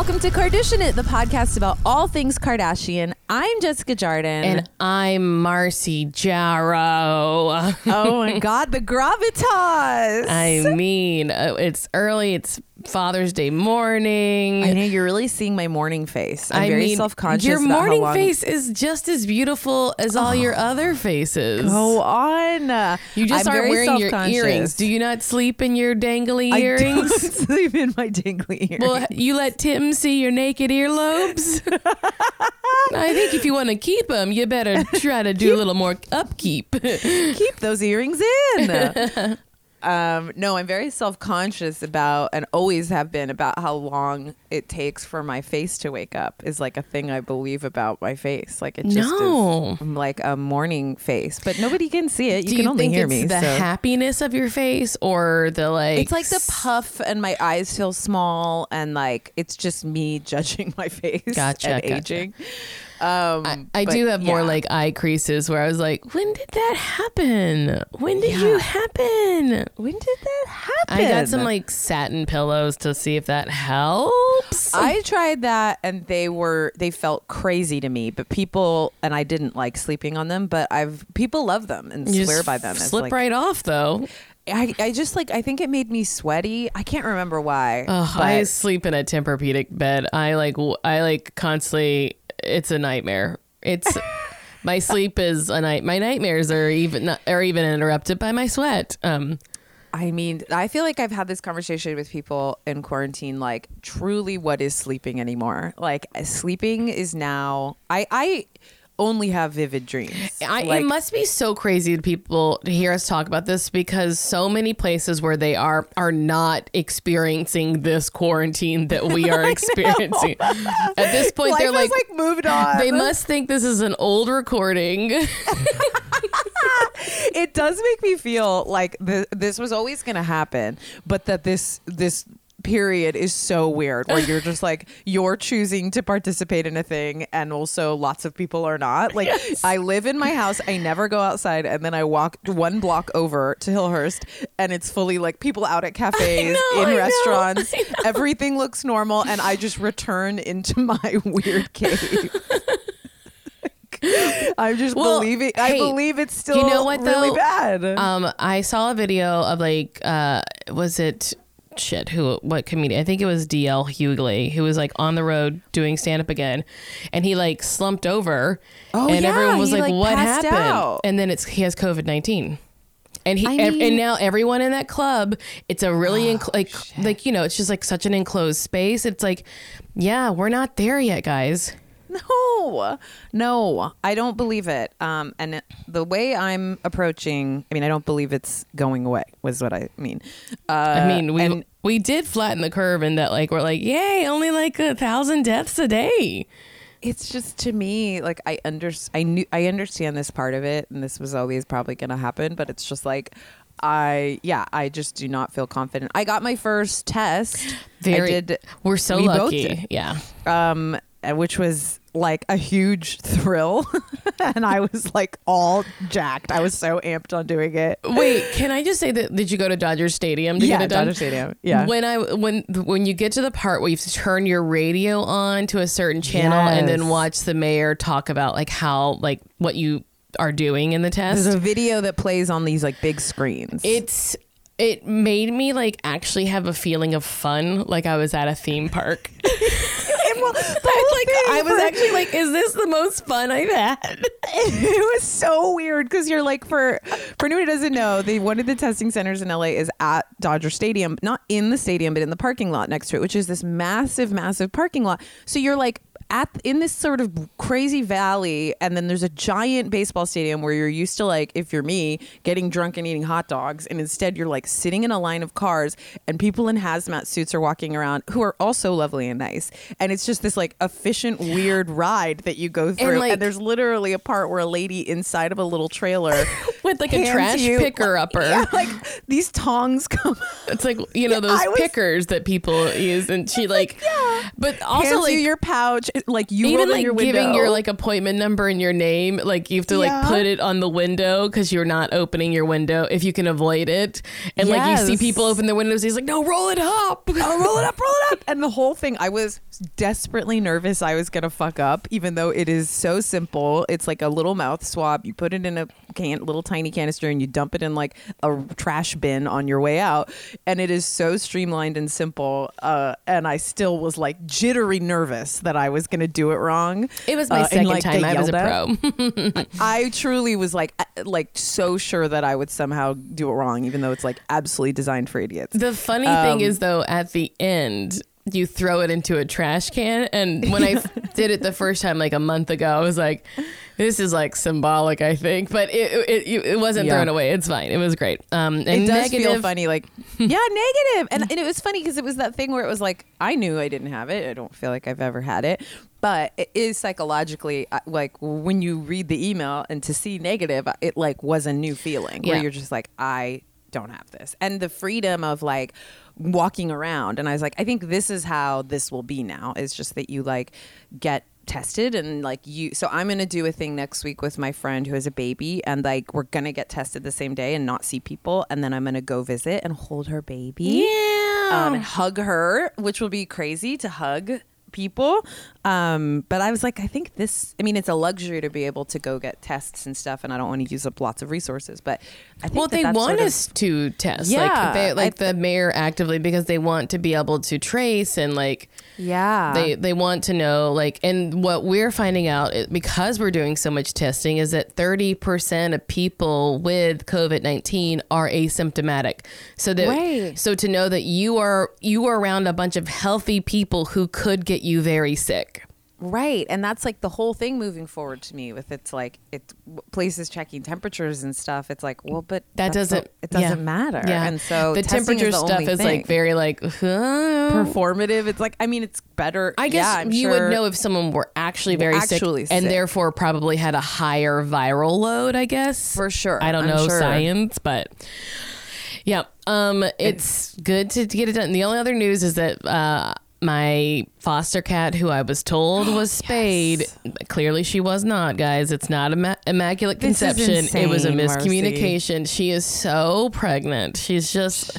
welcome to Kardashian It, the podcast about all things Kardashian. I'm Jessica Jardin. And I'm Marcy Jarrow. oh my God, the gravitas. I mean, uh, it's early. It's Father's Day morning. I know you're really seeing my morning face. I'm I very mean, self conscious. Your morning face is just as beautiful as all your oh. other faces. Go on. you just I'm aren't wearing your earrings. Do you not sleep in your dangly I don't earrings? sleep in my dangly earrings. Well, you let Tim see your naked earlobes. I think if you want to keep them, you better try to do a little more upkeep. keep those earrings in. um, no, I'm very self conscious about, and always have been about how long it takes for my face to wake up. Is like a thing I believe about my face. Like it just No. is like a morning face, but nobody can see it. You Do can you only think hear it's me. the so. happiness of your face or the like? It's like the puff, and my eyes feel small, and like it's just me judging my face Gotcha, and gotcha. aging. Um, I, I but do have more like eye creases where I was like, when did that happen? When did you happen? When did that happen? I got some like satin pillows to see if that helps. I tried that and they were they felt crazy to me, but people and I didn't like sleeping on them, but I've people love them and You swear by them. Slip like, right off though. I, I just like I think it made me sweaty. I can't remember why. I sleep in a Tempur-Pedic bed. I like I like constantly. It's a nightmare. It's my sleep is a night. My nightmares are even are even interrupted by my sweat. Um, I mean, I feel like I've had this conversation with people in quarantine. Like, truly, what is sleeping anymore? Like, sleeping is now. I I only have vivid dreams. I, like, it must be so crazy to people to hear us talk about this because so many places where they are are not experiencing this quarantine that we are experiencing. At this point, life they're like, like moved on. they must think this is an old recording. it does make me feel like th- this was always going to happen, but that this this period is so weird where you're just like you're choosing to participate in a thing and also lots of people are not like i live in my house i never go outside and then i walk one block over to hillhurst and it's fully like people out at cafes know, in I restaurants I know. everything looks normal and i just return into my weird cave I'm just Well, believing. I hey, believe it's still you know what, really though? bad. Um, I saw a video of like, uh, was it shit? Who? What comedian? I think it was DL Hughley who was like on the road doing stand up again, and he like slumped over, Oh, and yeah, everyone was like, like, "What happened?" out. And then it's he has COVID nineteen. And he I mean- and now everyone in that club, it's a really oh, enc- like like you know it's just like such an enclosed space. It's like, yeah, we're not there yet, guys. No, no, I don't believe it. Um, and it- the way I'm approaching, I mean, I don't believe it's going away. Was what I mean. Uh, I mean, we and we did flatten the curve in that like we're like, yay, only like a thousand deaths a day. it's just to me like I under I knew I understand this part of it, and this was always probably going to happen. But it's just like. I yeah, I just do not feel confident. I got my first test. Very, did. we're so we both lucky. Yeah. um, which was like a huge thrill, and I was like all jacked. I was so amped on doing it. Wait, can I just say that? Did you go to Dodger Stadium to Yeah, get it done? Dodger Stadium. Yeah. When I when when you get to the part where you have to turn your radio on to a certain channel and then watch the mayor talk about like how like what you are doing in the test. There's a video that plays on these like big screens. it's it made me like actually have a feeling of fun, like I was at a theme park. well, the whole like I was for- actually like, is this the most fun I've had? it was so weird because you're like for for anyone who doesn't know, the one of the testing centers in LA is at Dodger Stadium, not in the stadium, but in the parking lot next to it, which is this massive, massive parking lot. So you're like at in this sort of crazy valley, and then there's a giant baseball stadium where you're used to like, if you're me, getting drunk and eating hot dogs, and instead you're like sitting in a line of cars, and people in hazmat suits are walking around who are also lovely and nice, and it's just this like efficient, weird ride that you go through, and, like- there's literally a part where a lady inside of a little trailer with like a trash you- picker upper. Yeah, like these tongs come It's like you know those I was- pickers that people use, and she like, yeah. but also like you your pouch, like you even like your giving your like appointment number and your name, like you have to like put it on the window because you're not opening your window if you can avoid it, and like you see people open their windows, he's like, no, roll it up. oh, roll it up, roll it up. And the whole thing, I was desperately nervous I was going to fuck up, even though it is so simple. It's like a little mouth swab. You put it in a can, little tiny canister, and you dump it in like a trash bin on your way out. And it is so streamlined and simple. Uh, and I still was like jittery nervous that I was going to do it wrong. It was my Uh, and, second like, time I was a pro. I truly was like, uh, like so sure that I would somehow do it wrong, even though it's like absolutely designed for idiots. The funny Um, thing is, though, at the end, you throw it into a trash can. And when I did it the first time, like a month ago, I was like, this is like symbolic, I think. But it it, it, wasn't Yeah. thrown away. It's fine. It was great. Um, and it does negative, feel funny like yeah negative and, and it was funny because it was that thing where it was like i knew i didn't have it i don't feel like i've ever had it but it is psychologically uh, like when you read the email and to see negative it like was a new feeling Yeah. where you're just like i don't have this and the freedom of like walking around. And i was like i think this is how this will be now. It's just that you like get tested and like you so i'm gonna do a thing next week with my friend who has a baby and like we're gonna get tested the same day and not see people. And then i'm gonna go visit and hold her baby. Yeah. um, and hug her which will be crazy to hug people. Um but i was like i think this i mean it's a luxury to be able to go get tests and stuff and i don't want to use up lots of resources but i think well, that they want sort of- us to test, Yeah, like they, like I- the mayor actively because they want to be able to trace and like yeah. they they want to know like and what we're finding out because we're doing so much testing is that 30% of people with covid-19 are asymptomatic. So that Right. so to know that you are you are around a bunch of healthy people who could get you very sick Right, and that's like the whole thing moving forward to me with it's like it places checking temperatures and stuff. It's like, well, but that doesn't it doesn't yeah. matter. yeah and so the temperature is the stuff is thing. like very like huh? performative. It's like I mean, it's better. I guess yeah, you sure- would know if someone were actually very Actually sick and therefore probably had a higher viral load, I guess. For sure. I don't I'm know sure. science, but yeah, um, it's good to, to get it done. The only other news is that uh, my foster cat, who I was told was spayed, clearly she was not, guys. It's not imma- immaculate This is conception. it was a insane, Marcy. miscommunication. She is so pregnant. She's just.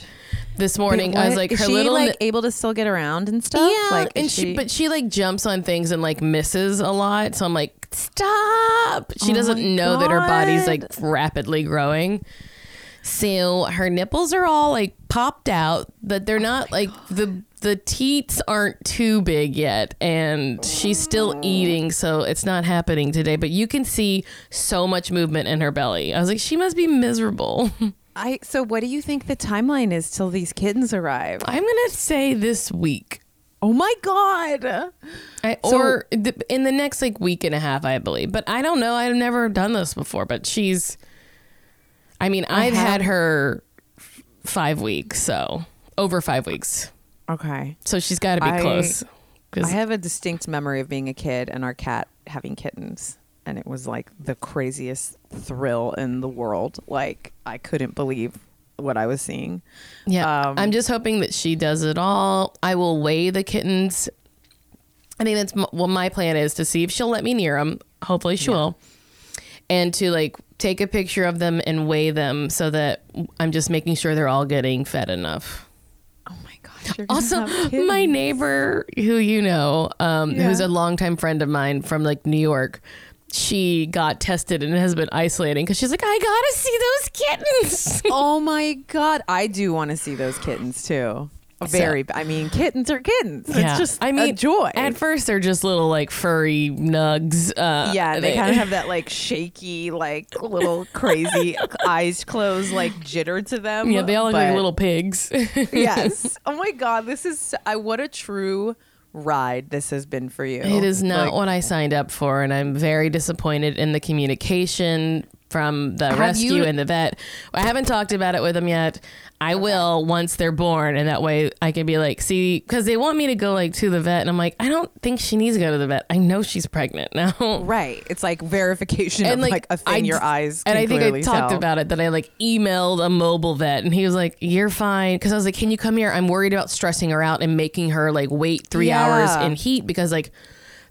This morning, I was like, her she little like able to still get around and stuff. yeah, like, and is she, but she like jumps on things and like misses a lot. So I'm like, stop. She Oh doesn't know that her body's like rapidly growing. So her nipples are all like popped out, but they're oh not like the the teats aren't too big yet, and she's still eating, so it's not happening today. But you can see so much movement in her belly. I was like, she must be miserable. I so what do you think the timeline is till these kittens arrive? I'm gonna say this week. Oh my god. I, So- or th- in the next like week and a half, I believe. But I don't know. I've never done this before. But she's, I mean, I've have- had her five weeks, so over five weeks. Okay. So she's got to be I- close. I have a distinct memory of being a kid and our cat having kittens. And it was like the craziest thrill in the world. Like, I couldn't believe what I was seeing. yeah, um, I'm just hoping that she does it all. I will weigh the kittens. I think that's m- well. My plan is to see if she'll let me near them. Hopefully, she will, and to like take a picture of them and weigh them so that I'm just making sure they're all getting fed enough. Oh my gosh. You're gonna Also, my neighbor, who you know, um, who's a longtime friend of mine from like New York, she got tested and has been isolating because she's like, I gotta see those kittens. oh my god. I do want to see those kittens too. Very. I mean, kittens are kittens. It's just I mean, joy. At first, they're just little like furry nugs. Uh, yeah, they, kind of have that like shaky, like little crazy eyes closed, like jitter to them. Yeah, they all look like little pigs. yes. Oh my god, this is I what a true ride this has been for you. It is not Like, what I signed up for, and I'm very disappointed in the communication from the Have rescue you- and the vet. I haven't talked about it with them yet. I will once they're born, and that way I can be like, see, because they want me to go like to the vet, and I'm like, I don't think she needs to go to the vet. I know she's pregnant now. Right. It's like verification of like, a thing I- your eyes and I think I talked tell. about it that I like emailed a mobile vet and he was like, "You're fine," because I was like, "Can you come here? I'm worried about stressing her out and making her like wait three Yeah. hours in heat because like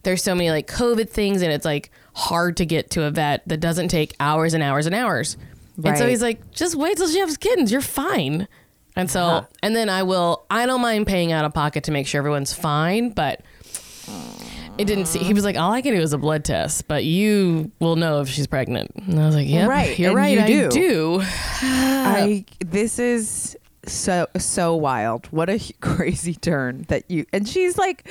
there's so many like COVID things and it's like hard to get to a vet that doesn't take hours and hours and hours." And so he's like, "Just wait till she has kittens. You're fine." And so, Uh-huh. and then I will. I don't mind paying out of pocket to make sure everyone's fine, but it didn't see. He was like, "All I can do is a blood test, but you will know if she's pregnant." And I was like, "Yeah, Right, You're and right. you I do. do." I this is so so wild. What a crazy turn that you and she's like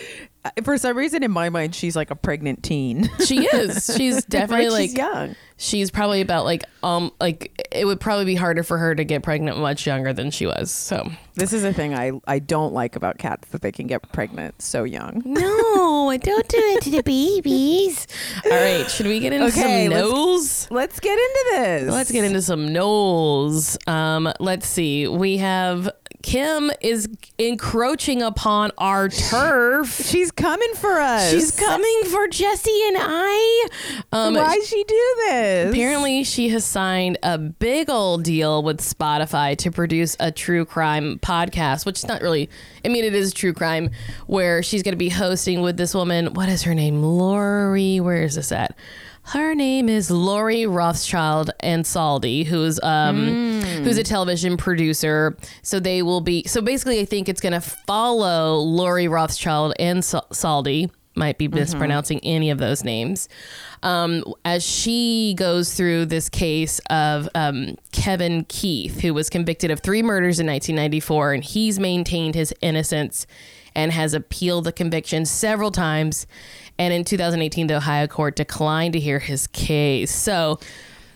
for some reason in my mind she's like a pregnant teen. She is. She's definitely like she's young. she's probably about like um like it would probably be harder for her to get pregnant much younger than she was. So This is a thing I I don't like about cats that they can get pregnant so young. no, don't do it to the babies. All right, should we get into Okay, some let's- nose? Let's get into this. Let's get into some nose. Um, let's see. We have Kim is encroaching upon our turf. She's coming for us. She's coming for Jesse and I. Um, Why she do this? Apparently, she has signed a big old deal with Spotify to produce a true crime podcast, which is not really, I mean, it is true crime, where she's going to be hosting with this woman. What is her name? Lori. Where is this at? Her name is Lori Rothschild Ansaldi, who's um who's a television producer. So they will be so basically I think it's gonna follow Lori Rothschild Ansaldi. Might be mispronouncing any of those names. Um, as she goes through this case of um, Kevin Keith, who was convicted of three murders in 1994, and he's maintained his innocence and has appealed the conviction several times. And in 2018, the Ohio court declined to hear his case. So,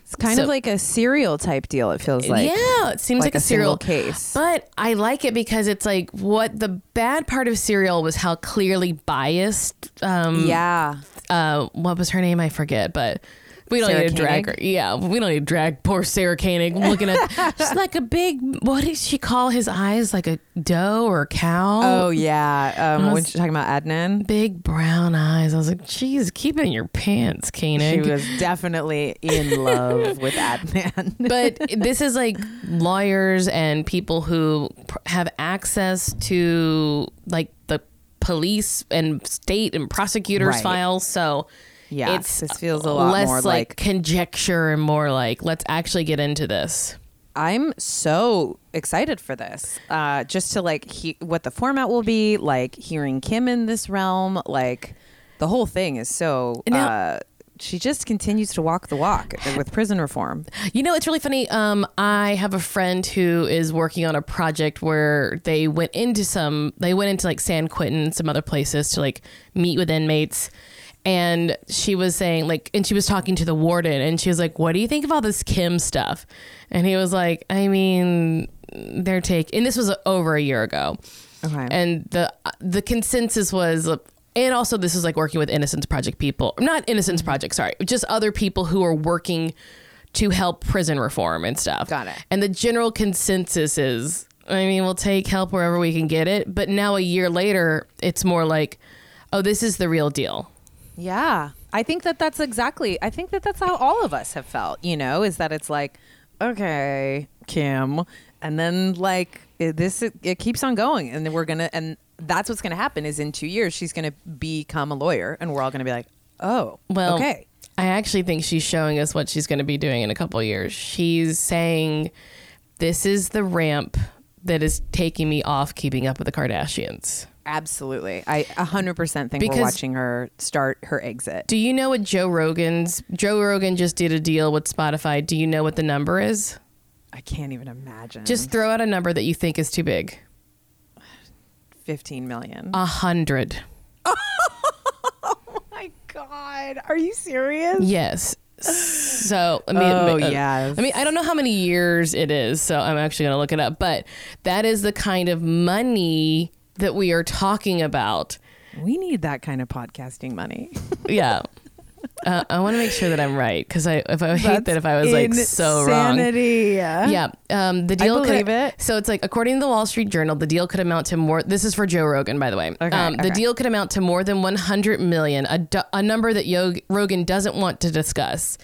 It's kind So- of like a serial type deal. It feels like yeah, it seems like, like a, a serial case. But I like it because it's like what the bad part of serial was how clearly biased. Um, yeah. uh, what was her name? I forget, but we don't Sarah need to drag her. Yeah, we don't need to drag poor Sarah Koenig looking at just like a big. What did she call his eyes? Like a doe or a cow? Oh yeah. Um, when was- she's talking about Adnan, big brown eyes. I was like, geez, keep it in your pants, Koenig. she was definitely in love with Adnan. but this is like lawyers and people who pr- have access to like the police and state and prosecutors' Right. files. So Yeah, it's this feels a lot less more like, like- conjecture and more like let's actually get into this. I'm so excited for this. Uh, just to like he- what the format will be, like hearing Kim in this realm, like the whole thing is so. Now- uh, she just continues to walk the walk with prison reform. You know, it's really funny. Um, I have a friend who is working on a project where they went into some, they went into like San Quentin some other places to like meet with inmates. And she was saying, like, and she was talking to the warden, and she was like, What do you think of all this Kim stuff? And he was like, I mean, their take and this was over a year ago. Okay. And the the consensus was, and also this is like working with Innocence Project people, not Innocence mm-hmm. Project, sorry, just other people who are working to help prison reform and stuff. Got it. And the general consensus is, I mean, we'll take help wherever we can get it. But now a year later, it's more like, oh, this is the real deal. Yeah. I think that that's exactly, I think that that's how all of us have felt, you know, is that it's like, okay, Kim. And then like it, this, it, it keeps on going. And then we're going to, and that's what's going to happen is in two years, she's going to become a lawyer and we're all going to be like, oh, Well, okay. I actually think she's showing us what she's going to be doing in a couple of years. She's saying, this is the ramp that is taking me off keeping up with the Kardashians. Absolutely. I 100% think Because- we're watching her start her exit. Do you know what Joe Rogan's Joe Rogan just did a deal with Spotify? Do you know what the number is? I can't even imagine. Just throw out a number that you think is too big. 15 million. A hundred. my God. Are you serious? Yes. So I mean, Oh, uh, yes. I mean, I don't know how many years it is, so I'm actually gonna look it up. But that is the kind of money that we are talking about. We need that kind of podcasting money. Yeah. uh, I want to make sure that I'm right because I if I hate That's that if I was like so wrong. Insanity. Yeah, um, the deal. I believe could, it. So it's like according to the Wall Street Journal, the deal could amount to more. This is for Joe Rogan, by the way. Okay, um, The deal could amount to more than 100 million, a, a number that Yo- Rogan doesn't want to discuss.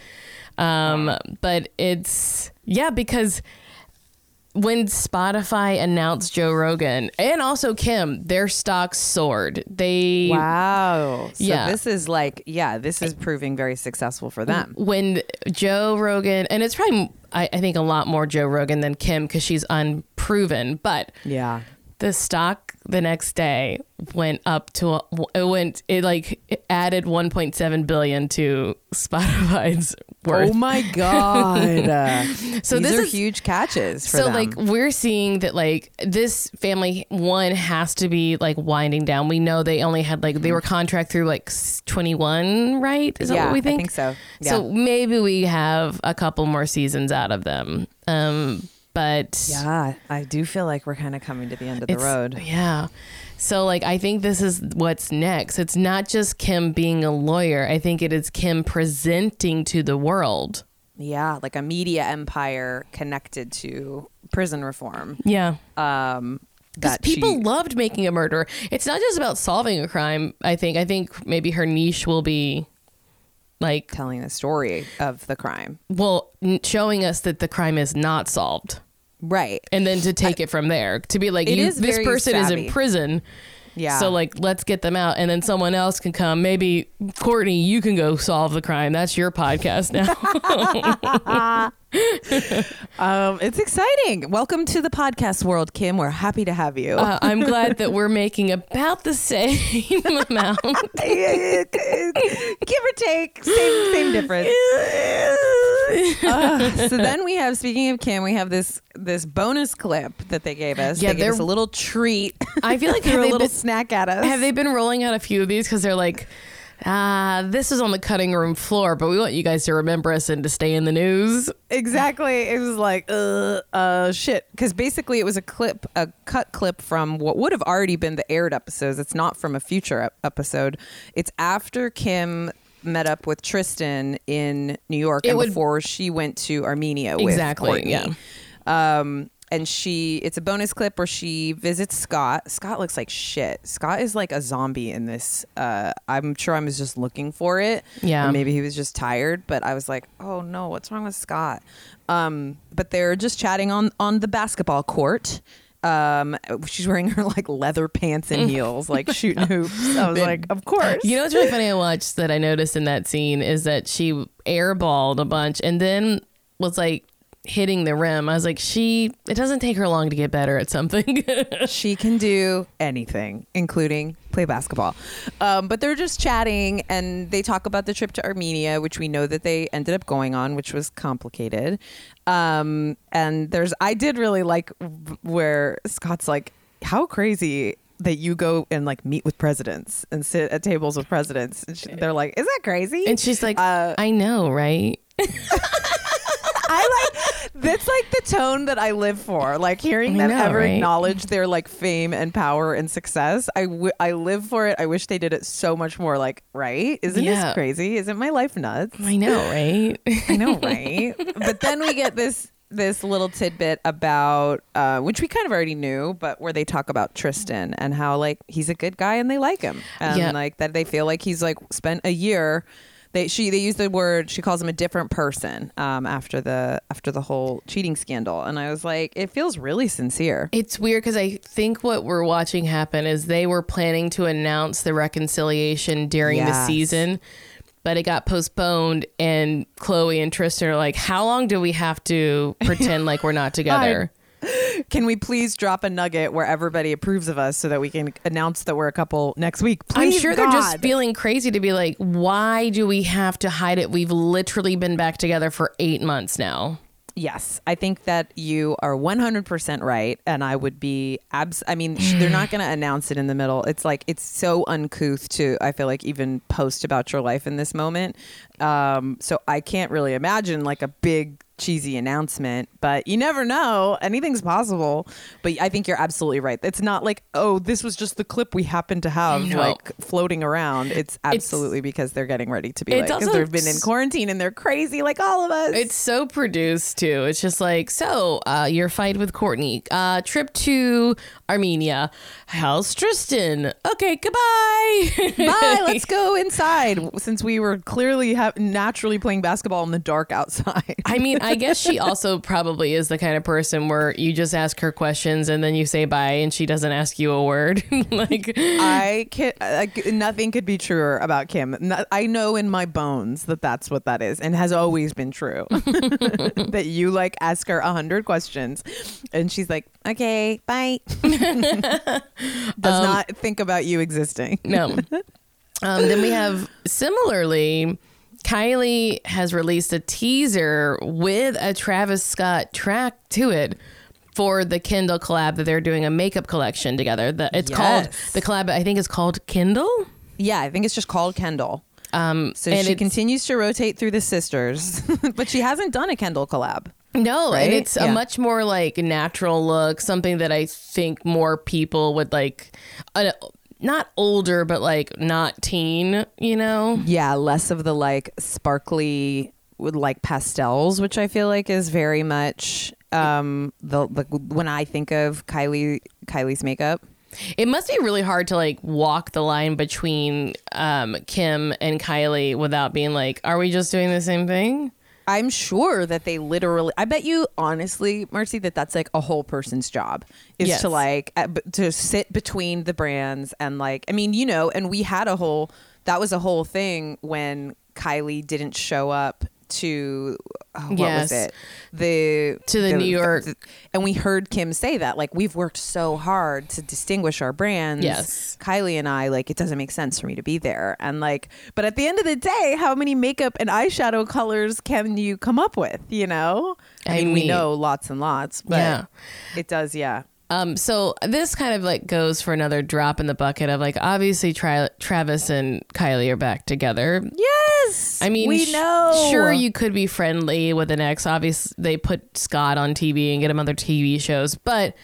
Um, but it's yeah because when Spotify announced Joe Rogan and also Kim, their stocks soared. They Wow. So Yeah. this is like, yeah, this is proving very successful for them. when Joe Rogan, and it's probably I, I think a lot more Joe Rogan than Kim because she's unproven, but Yeah. the stock the next day went up to a, it went it like it added 1.7 billion to Spotify's worth. Oh my god. So These this are is- huge catches for so them. like we're seeing that like this family one has to be like winding down. We know they only had like they were contract through like 21, right? Is that yeah, what we I think? think so. Yeah. So maybe we have a couple more seasons out of them. Um but yeah, I do feel like we're kind of coming to the end of the road. Yeah. So like I think this is what's next. It's not just Kim being a lawyer. I think it is Kim presenting to the world. Yeah, like a media empire connected to prison reform. Yeah. Um Because people she- loved making a murder. It's not just about solving a crime. I think. I think maybe her niche will be like, telling the story of the crime. well, showing us that the crime is not solved, Right. and then to take it from there. To be like, you, this very person is in prison. Yeah. So like, let's get them out, and then someone else can come. Maybe Kourtney, you can go solve the crime. That's your podcast now. Um, it's exciting. Welcome to the podcast world, Kim. We're happy to have you. uh, I'm glad that we're making about the same amount. Give or take, same same difference. Uh, so then we have, speaking of Kim, we have this this bonus clip that they gave us. Yeah, they gave us a little treat. I feel like they're a little snack at us. Have they been rolling out a few of these because they're like, ah, this is on the cutting room floor, but we want you guys to remember us and to stay in the news. Exactly. It was like, uh, uh, shit. Because basically, it was a clip, a cut clip from what would have already been the aired episodes. It's not from a future ep- episode. It's after Kim met up with Tristan in New York It and would- before she went to Armenia with Exactly, Kourtney. yeah. Um, and she, it's a bonus clip where she visits Scott. Scott looks like shit. Scott is like a zombie in this. Uh, I'm sure I was just looking for it. Yeah. Or maybe he was just tired, but I was like, oh no, what's wrong with Scott? Um, but they're just chatting on on the basketball court. Um, she's wearing her like leather pants and heels, like shooting hoops. I was like, of course. You know what's really funny I watched that I noticed in that scene is that she airballed a bunch and then was like hitting the rim. I was like, she, it doesn't take her long to get better at something. she can do anything, including play basketball. Um, but they're just chatting and they talk about the trip to Armenia, which we know that they ended up going on, which was complicated. Um, and there's, I did really like where Scott's like, how crazy that you go and like meet with presidents and sit at tables with presidents. And she, they're like, is that crazy? and she's like, Uh, I know, right? I like that's like the tone that I live for. Like hearing I them know, ever right? acknowledge their like fame and power and success. I, w- I live for it. I wish they did it so much more. Like, right? Isn't Yeah. this crazy? Isn't my life nuts? I know, right? I know, right? but then we get this this little tidbit about uh, which we kind of already knew, but where they talk about Tristan and how like he's a good guy and they like him, and Yeah. like that they feel like he's like spent a year. They she they use the word she calls him a different person um, after the after the whole cheating scandal, and I was like, it feels really sincere. It's weird because I think what we're watching happen is they were planning to announce the reconciliation during the season, but it got postponed. And Khloe and Tristan are like, "How long do we have to pretend like we're not together?" Can we please drop a nugget where everybody approves of us so that we can announce that we're a couple next week? Please, I'm sure they're just feeling crazy to be like, "Why do we have to hide it? We've literally been back together for eight months now." Yes, I think that you are 100% right. And I would be abs. I mean, they're not going to announce it in the middle. It's like, it's so uncouth to, I feel like, even post about your life in this moment. Um, so I can't really imagine like a big cheesy announcement, but you never know. Anything's possible. But I think you're absolutely right. It's not like, oh, this was just the clip we happened to have No. like floating around. It's absolutely because they're getting ready to be like, because they've been in quarantine and they're crazy like all of us. It's so produced too. It's just like, so uh, your fight with Kourtney, uh, trip to Armenia. How's Tristan? Okay, goodbye. Bye. Let's go inside. Since we were clearly ha- naturally playing basketball in the dark outside. I mean, I guess she also probably is the kind of person where you just ask her questions and then you say bye and she doesn't ask you a word. like, I can like nothing could be truer about Kim. No- I know in my bones that that's what that is, and has always been true. that you like ask her a hundred questions, and she's like, "Okay, bye." Does not think about you existing. no. Um, then we have similarly, Kylie has released a teaser with a Travis Scott track to it for the Kendall collab that they're doing a makeup collection together. The, it's called the collab. I think is called Kendall. Yeah, I think it's just called Kendall. Um, So and she continues to rotate through the sisters, but she hasn't done a Kendall collab. No, Right? and it's a much more like natural look, something that I think more people would like. Uh, not older, but like not teen, you know? Yeah, less of the like sparkly with like pastels, which I feel like is very much um the, the when I think of Kylie Kylie's makeup. It must be really hard to like walk the line between um, Kim and Kylie without being like, are we just doing the same thing? I'm sure that they literally. I bet you, honestly, Marcy, that that's like a whole person's job is Yes. to like uh, b- to sit between the brands and like. I mean, you know, and we had a whole. That was a whole thing when Kylie didn't show up to oh, what Yes. was it the To the New York- and we heard Kim say that like we've worked so hard to distinguish our brands Yes. Kylie and I like it doesn't make sense for me to be there and like but at the end of the day how many makeup and eyeshadow colors can you come up with you know I, I mean, we know lots and lots but Yeah. it does yeah Um, so this kind of like goes for another drop in the bucket of like obviously Tra- Travis and Kylie are back together. yes I mean, we sh- know Sure, you could be friendly with an ex. Obviously, they put Scott on TV and get him other TV shows, but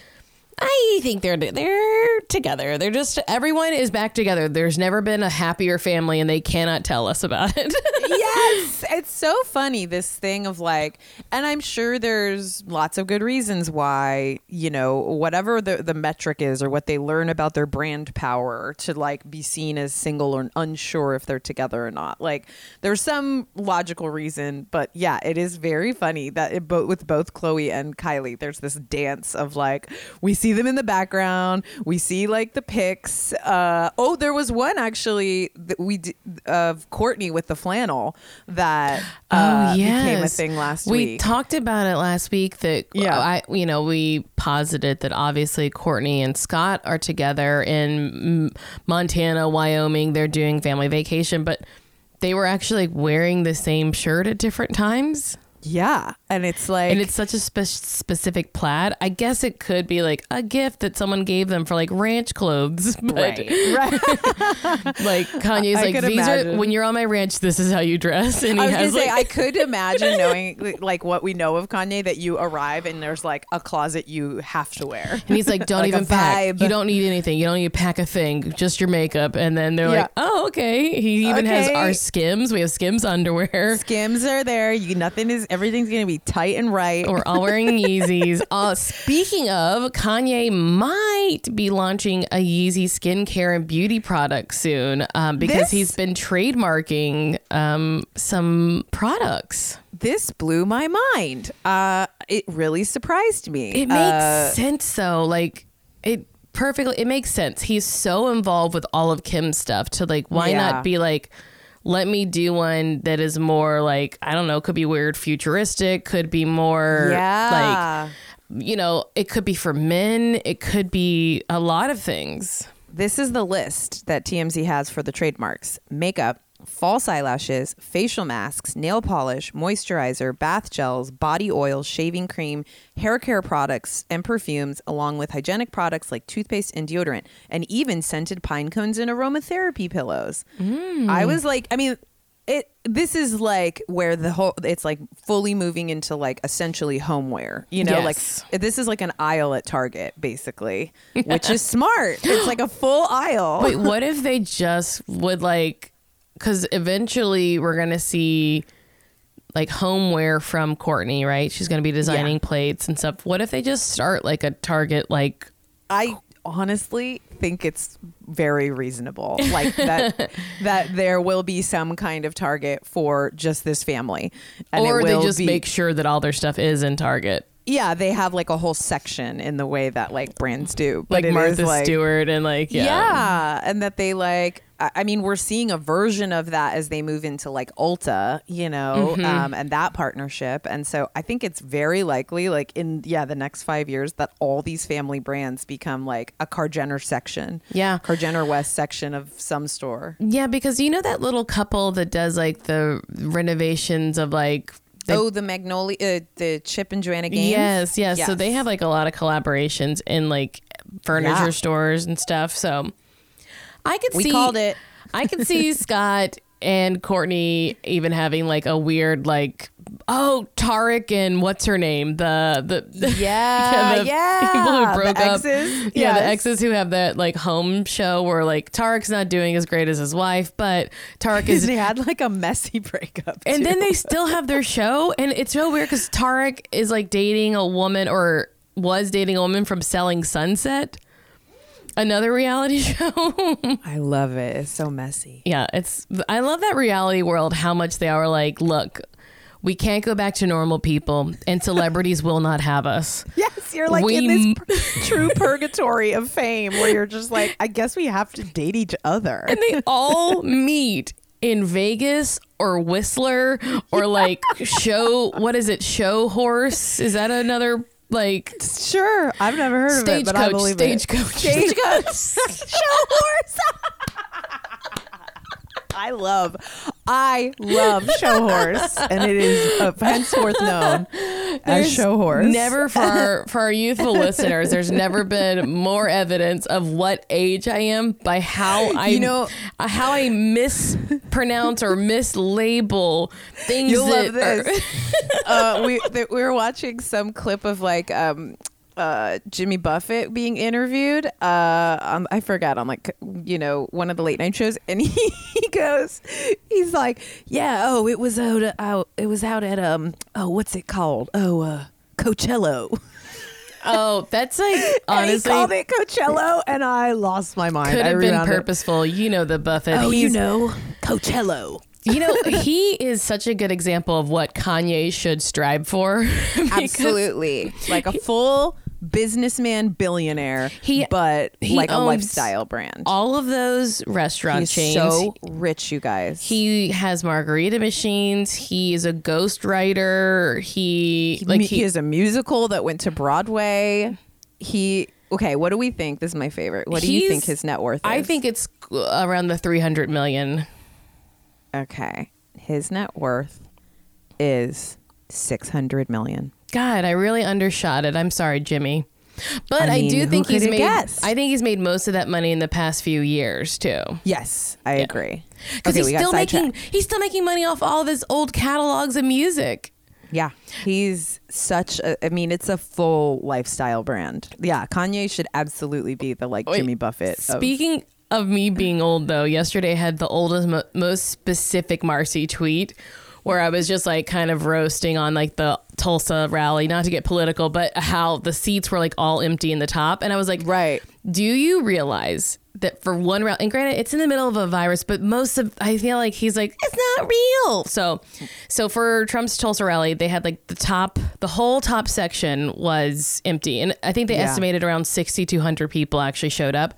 I think they're they're together. They're just everyone is back together. There's never been a happier family, and they cannot tell us about it. yes! It's so funny this thing of like and i'm sure there's lots of good reasons why you know whatever the, the metric is or what they learn about their brand power to like be seen as single or unsure if they're together or not. Like there's some logical reason but yeah it is very funny that it, both with both khloe and kylie there's this dance of like we see them in the background we see like the pics uh oh there was one actually that we d- of kourtney with the flannel that uh, became a thing last Oh, we week talked about it last week. That Yeah. I, you know, we posited that obviously Kourtney and Scott are together in Montana, Wyoming. They're doing family vacation, but they were actually wearing the same shirt at different times. Yeah and it's like and it's such a spe- specific plaid. I guess it could be like a gift that someone gave them for like ranch clothes. But right right like Kanye's I like these imagine. are when you're on my ranch, this is how you dress. And I he was gonna has say like I could imagine knowing like what we know of Kanye that you arrive and there's like a closet you have to wear. And he's like, don't Like even pack. vibe. You don't need anything. You don't need to pack a thing. Just your makeup. And then they're Yeah. like, oh, okay. He even has our Skims. We have Skims underwear. Skims are there. You nothing is everything's gonna be tight and right. We're all wearing Yeezys. Uh, speaking of, Kanye might be launching a Yeezy skincare and beauty product soon um, because This- he's been trademarking um, some products. this blew my mind. Uh, it really surprised me. It makes Uh, sense though. Like it perfectly it makes sense. He's so involved with all of Kim's stuff to like why Yeah. not be like let me do one that is more like I don't know, could be weird futuristic, could be more yeah. like you know, it could be for men, it could be a lot of things. This is the list that TMZ has for the trademarks makeup, false eyelashes, facial masks, nail polish, moisturizer, bath gels, body oil, shaving cream, hair care products, and perfumes, along with hygienic products like toothpaste and deodorant, and even scented pine cones and aromatherapy pillows. Mm. I was like, I mean, it this is like where the whole it's like fully moving into like essentially homeware you know Yes. like this is like an aisle at target basically which is smart it's like a full aisle Wait, what if they just would like? Because eventually we're gonna see like homeware from Kourtney, right? She's gonna be designing Yeah. plates and stuff. What if they just start like a Target like? i honestly think it's very reasonable like that that there will be some kind of target for just this family and or they just be- make sure that all their stuff is in Target, yeah they have like a whole section in the way that like brands do but like Martha like, Stewart and like yeah. Yeah. and that they like. I mean, we're seeing a version of that as they move into like Ulta, you know, Mm-hmm. um, and that partnership. And so I think it's very likely, like in yeah, the next five years, that all these family brands become like a Car Jenner section, Yeah. Car Jenner West section of some store. Yeah, because you know that little couple that does like the renovations of like oh, the Magnolia, uh, the Chip and Joanna Gaines. Yes, yes, So they have like a lot of collaborations in like furniture Yeah. stores and stuff. So I could We see called it. I could see Scott and Kourtney even having like a weird like oh Tarek and what's her name the the, the Yeah, the yeah. people who broke the up exes. yeah the exes who have that like home show where like Tarek's not doing as great as his wife but Tarek is they had like a messy breakup. and too. then they still have their show, and it's so weird because Tarek is like dating a woman or was dating a woman from Selling Sunset, another reality show. I love it. It's so messy. yeah, it's I love that reality world. How much they are like, look, we can't go back to normal people, and celebrities will not have us. Yes, you're like We in this pur- true purgatory of fame where you're just like, I guess we have to date each other. And they all meet in Vegas or Whistler or like show. What is it? Show horse? Is that another like? Sure, I've never heard of it, but I Stagecoach, believe it. stagecoach. Stagecoach. Show horse. I love, I love show horse, and it is uh, henceforth known as show horse. Never for our for our youthful listeners. There's never been more evidence of what age I am by how I You know- uh, how I mispronounce or mislabel things. You'll love this. uh, we th- we were watching some clip of like um, uh, Jimmy Buffett being interviewed. Uh, um, I forgot on like you know one of the late night shows, and he, he goes, he's like, yeah, oh, it was out, out, it was out at um, oh, what's it called? Oh, uh, Coachello. oh, that's like and he honestly called it Coachello, and I lost my mind. could I have been rewound it. purposeful. You know the Buffett. Oh, you know, Coachello. You know, he is such a good example of what Kanye should strive for. Absolutely, like a full businessman billionaire, He- but he like a lifestyle brand. All of those restaurant He's chains. so rich, you guys. he has margarita machines. He is a ghost writer. He like he, he, has a musical that went to Broadway. He okay. What do we think? This is my favorite. What do you think his net worth is? I think it's around the 300 million. okay. His net worth is six hundred million. God, I really undershot it. I'm sorry, Jimmy. But I I, do think he's made guessed? I think he's made most of that money in the past few years too. Yes, I agree. Because Okay, he's still making he's still making money off all of his old catalogs of music. Yeah, he's such. a I mean, it's a full lifestyle brand. Yeah, Kanye should absolutely be the like Wait, Jimmy Buffett. of- Speaking of me being old, though, yesterday I had the oldest, mo- most specific Marcy tweet where I was just like kind of roasting on like the Tulsa rally, not to get political, but how the seats were like all empty in the top. And I was like, right. do you realize that for one round, and granted, it's in the middle of a virus, but most of, I feel like he's like, it's not real. So, so for Trump's Tulsa rally, they had like the top, the whole top section was empty. And I think they Yeah. estimated around 6,200 people actually showed up.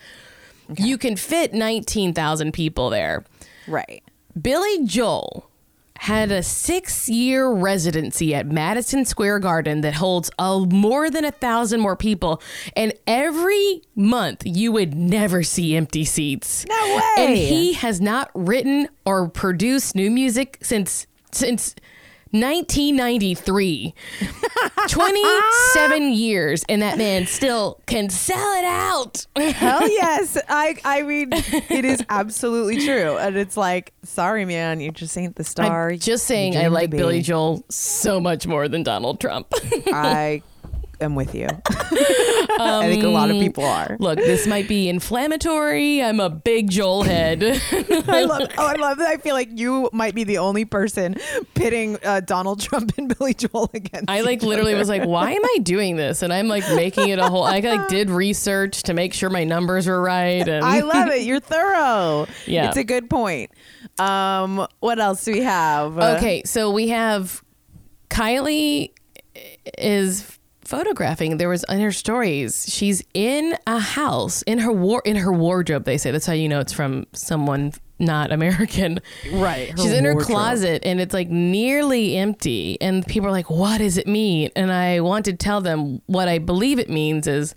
You can fit 19,000 people there. Right. Billy Joel had a six year residency at Madison Square Garden that holds a, more than a thousand more people. And every month you would never see empty seats. No way. And he has not written or produced new music since since 1993. 27 years, and that man still can sell it out. Hell yes. I I mean, it is absolutely true. And it's like, sorry, man, you just ain't the star. I'm just saying, I like. Billy Joel so much more than Donald Trump. I am with you. I think a lot of people are. Look, this might be inflammatory. I'm a big Joel head. I love. Oh, I love that. I feel like you might be the only person pitting uh, Donald Trump and Billy Joel against. I like literally other. was like, why am I doing this? And I'm like making it a whole. I like did research to make sure my numbers were right. And I love it. You're thorough. Yeah. it's a good point. Um, what else do we have? Okay, so we have Kylie is photographing. There was in her stories. She's in a house in her war in her wardrobe. They say that's how you know it's from someone not American. right. She's in her wardrobe. closet and it's like nearly empty. And people are like, what does it mean? And I want to tell them what I believe it means is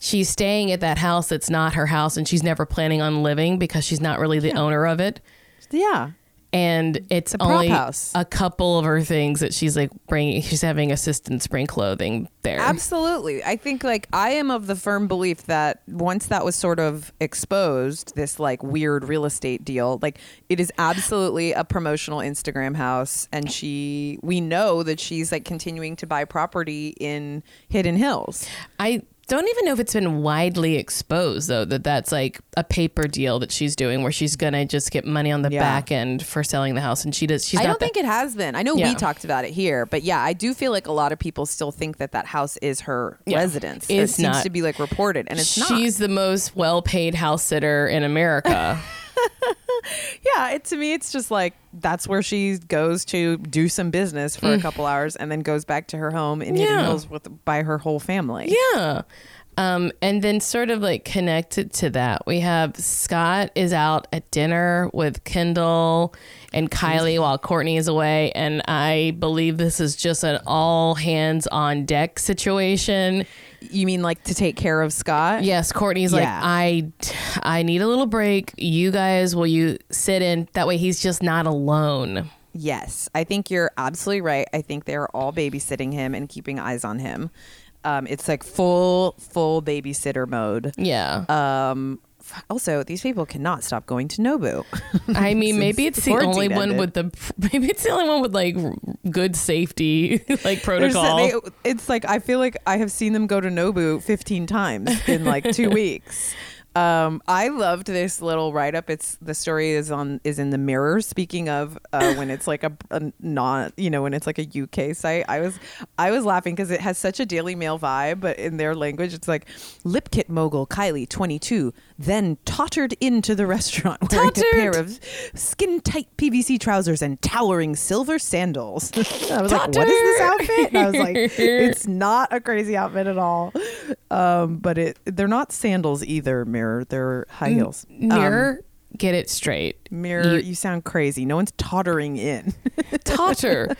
she's staying at that house that's not her house and she's never planning on living because she's not really the owner of it. Yeah. And it's a only house. a couple of her things that she's like bringing, she's having assistants bring clothing there. Absolutely. I think like I am of the firm belief that once that was sort of exposed, this like weird real estate deal, like it is absolutely a promotional Instagram house and she we know that she's like continuing to buy property in Hidden Hills. I don't even know if it's been widely exposed though that that's like a paper deal that she's doing where she's gonna just get money on the Yeah. back end for selling the house and she does she's I don't think it has been. I know Yeah. we talked about it here, but yeah, I do feel like a lot of people still think that that house is her Yeah. residence. It's it seems not. to be like reported, and it's not. she's the most well-paid house sitter in America. Yeah, it, to me, it's just like that's where she goes to do some business for a couple hours and then goes back to her home in Hidden Mm. Hills with by her whole family. yeah. Um, and then sort of like connected to that, we have Scott is out at dinner with Kendall and Kylie while Kourtney is away. And I believe this is just an all hands on deck situation. You mean like to take care of Scott? Yes, Kourtney's like, I, I need a little break. You guys, will you sit in? That way he's just not alone. Yes, I think you're absolutely right. I think they're all babysitting him and keeping eyes on him. Um, it's like full, full babysitter mode. Yeah. Um, also, these people cannot stop going to Nobu. I mean, maybe it's the only one ended. with the maybe it's the only one with like good safety like protocol. they- it's like I feel like I have seen them go to Nobu 15 times in like two weeks. Um, I loved this little write up. It's the story is on is in the Mirror. Speaking of uh, when it's like a, a not you know when it's like a UK site, I was I was laughing because it has such a Daily Mail vibe, but in their language, it's like lip kit mogul Kylie, 22, then tottered into the restaurant wearing a pair of skin tight PVC trousers and towering silver sandals. I was like, what is this outfit? And I was like, it's not a crazy outfit at all. Um, but it they're not sandals either, Mirror. They're high heels. Um, Mirror, get it straight. mirror, You- you sound crazy. No one's tottering in. Totter.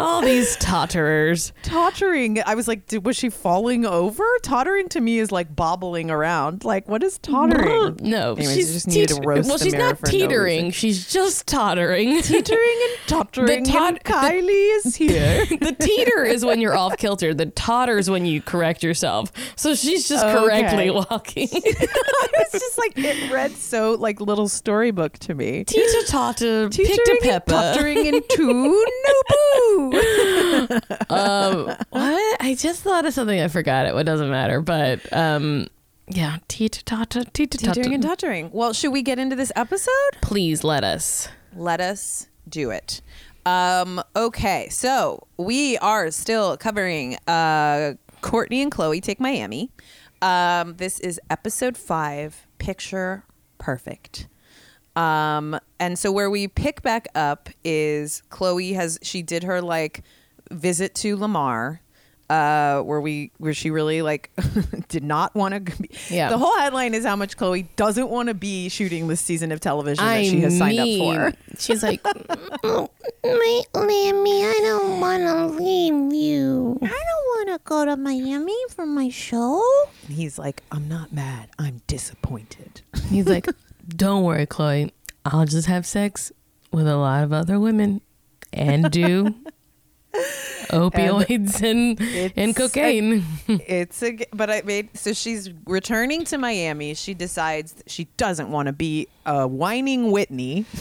All these totterers. tottering. I was like, did, was she falling over? Tottering to me is like bobbling around. Like, what is tottering? No, Anyways, she's you just needed to roast Well, she's not for no teetering. she's just tottering. Teetering and tottering. The tot- and Kylie is here. the teeter is when you're off kilter. The totter is when you correct yourself. So she's just Okay. correctly walking. it's just like it read so like little storybook to me. Teeter totter, picked a Teetering and pepper. tottering into Nobu. um, what? I just thought of something. I forgot it. It doesn't matter. But um, yeah, teeter totter, teeter Teetering and totter. tottering. Well, should we get into this episode? Please let us. Let us do it. Um, okay, so we are still covering uh, Kourtney and Khloe Take Miami. Um, this is episode five, Picture Perfect. Um, and so where we pick back up is Khloe has she did her like visit to Lamar, uh, where we where she really like did not want to. be Yeah. The whole headline is how much Khloe doesn't want to be shooting this season of television I that she has signed mean, up for. She's like, Wait, Lammy, I don't want to leave you. I don't want to go to Miami for my show. for. He's like, I'm not mad. I'm disappointed. he's like, don't worry, Khloe. I'll just have sex with a lot of other women, and do opioids and and, It's a- cocaine. it's a but I made so she's returning to Miami. She decides she doesn't want to be a whining Whitney.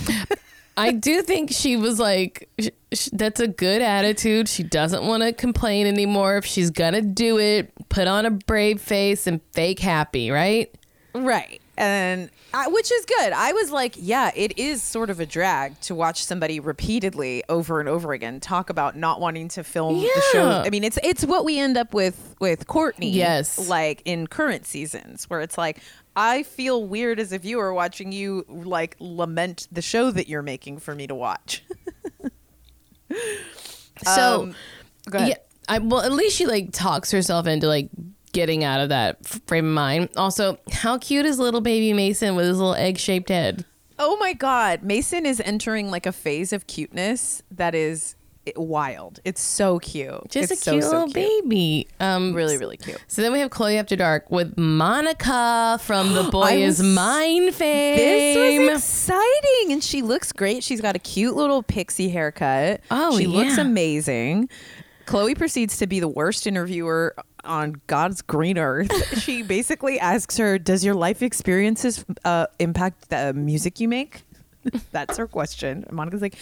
I do think she was like, sh- sh- that's a good attitude. She doesn't want to complain anymore. If she's gonna do it, put on a brave face and fake happy, right? Right. And I, which is good. I was like, yeah, it is sort of a drag to watch somebody repeatedly over and over again talk about not wanting to film the show. Yeah. I mean, it's it's what we end up with with Kourtney. Yes. Like in current seasons where it's like I feel weird as a viewer watching you like lament the show that you're making for me to watch. So, Um, yeah, I, well, at least she like talks herself into like getting out of that frame of mind. Also, how cute is little baby Mason with his little egg shaped head? Oh my God. Mason is entering like a phase of cuteness that is wild. It's so cute. Just it's a so, cute so little baby. Um, Really, really cute. So then we have Khloe After Dark with Monica from The Boy Is Mine fame. This was exciting, and she looks great. She's got a cute little pixie haircut. Oh, she looks amazing. Khloe proceeds to be the worst interviewer on God's green earth. she basically asks her, "Does your life experiences uh, impact the music you make?" That's her question. And Monica's like,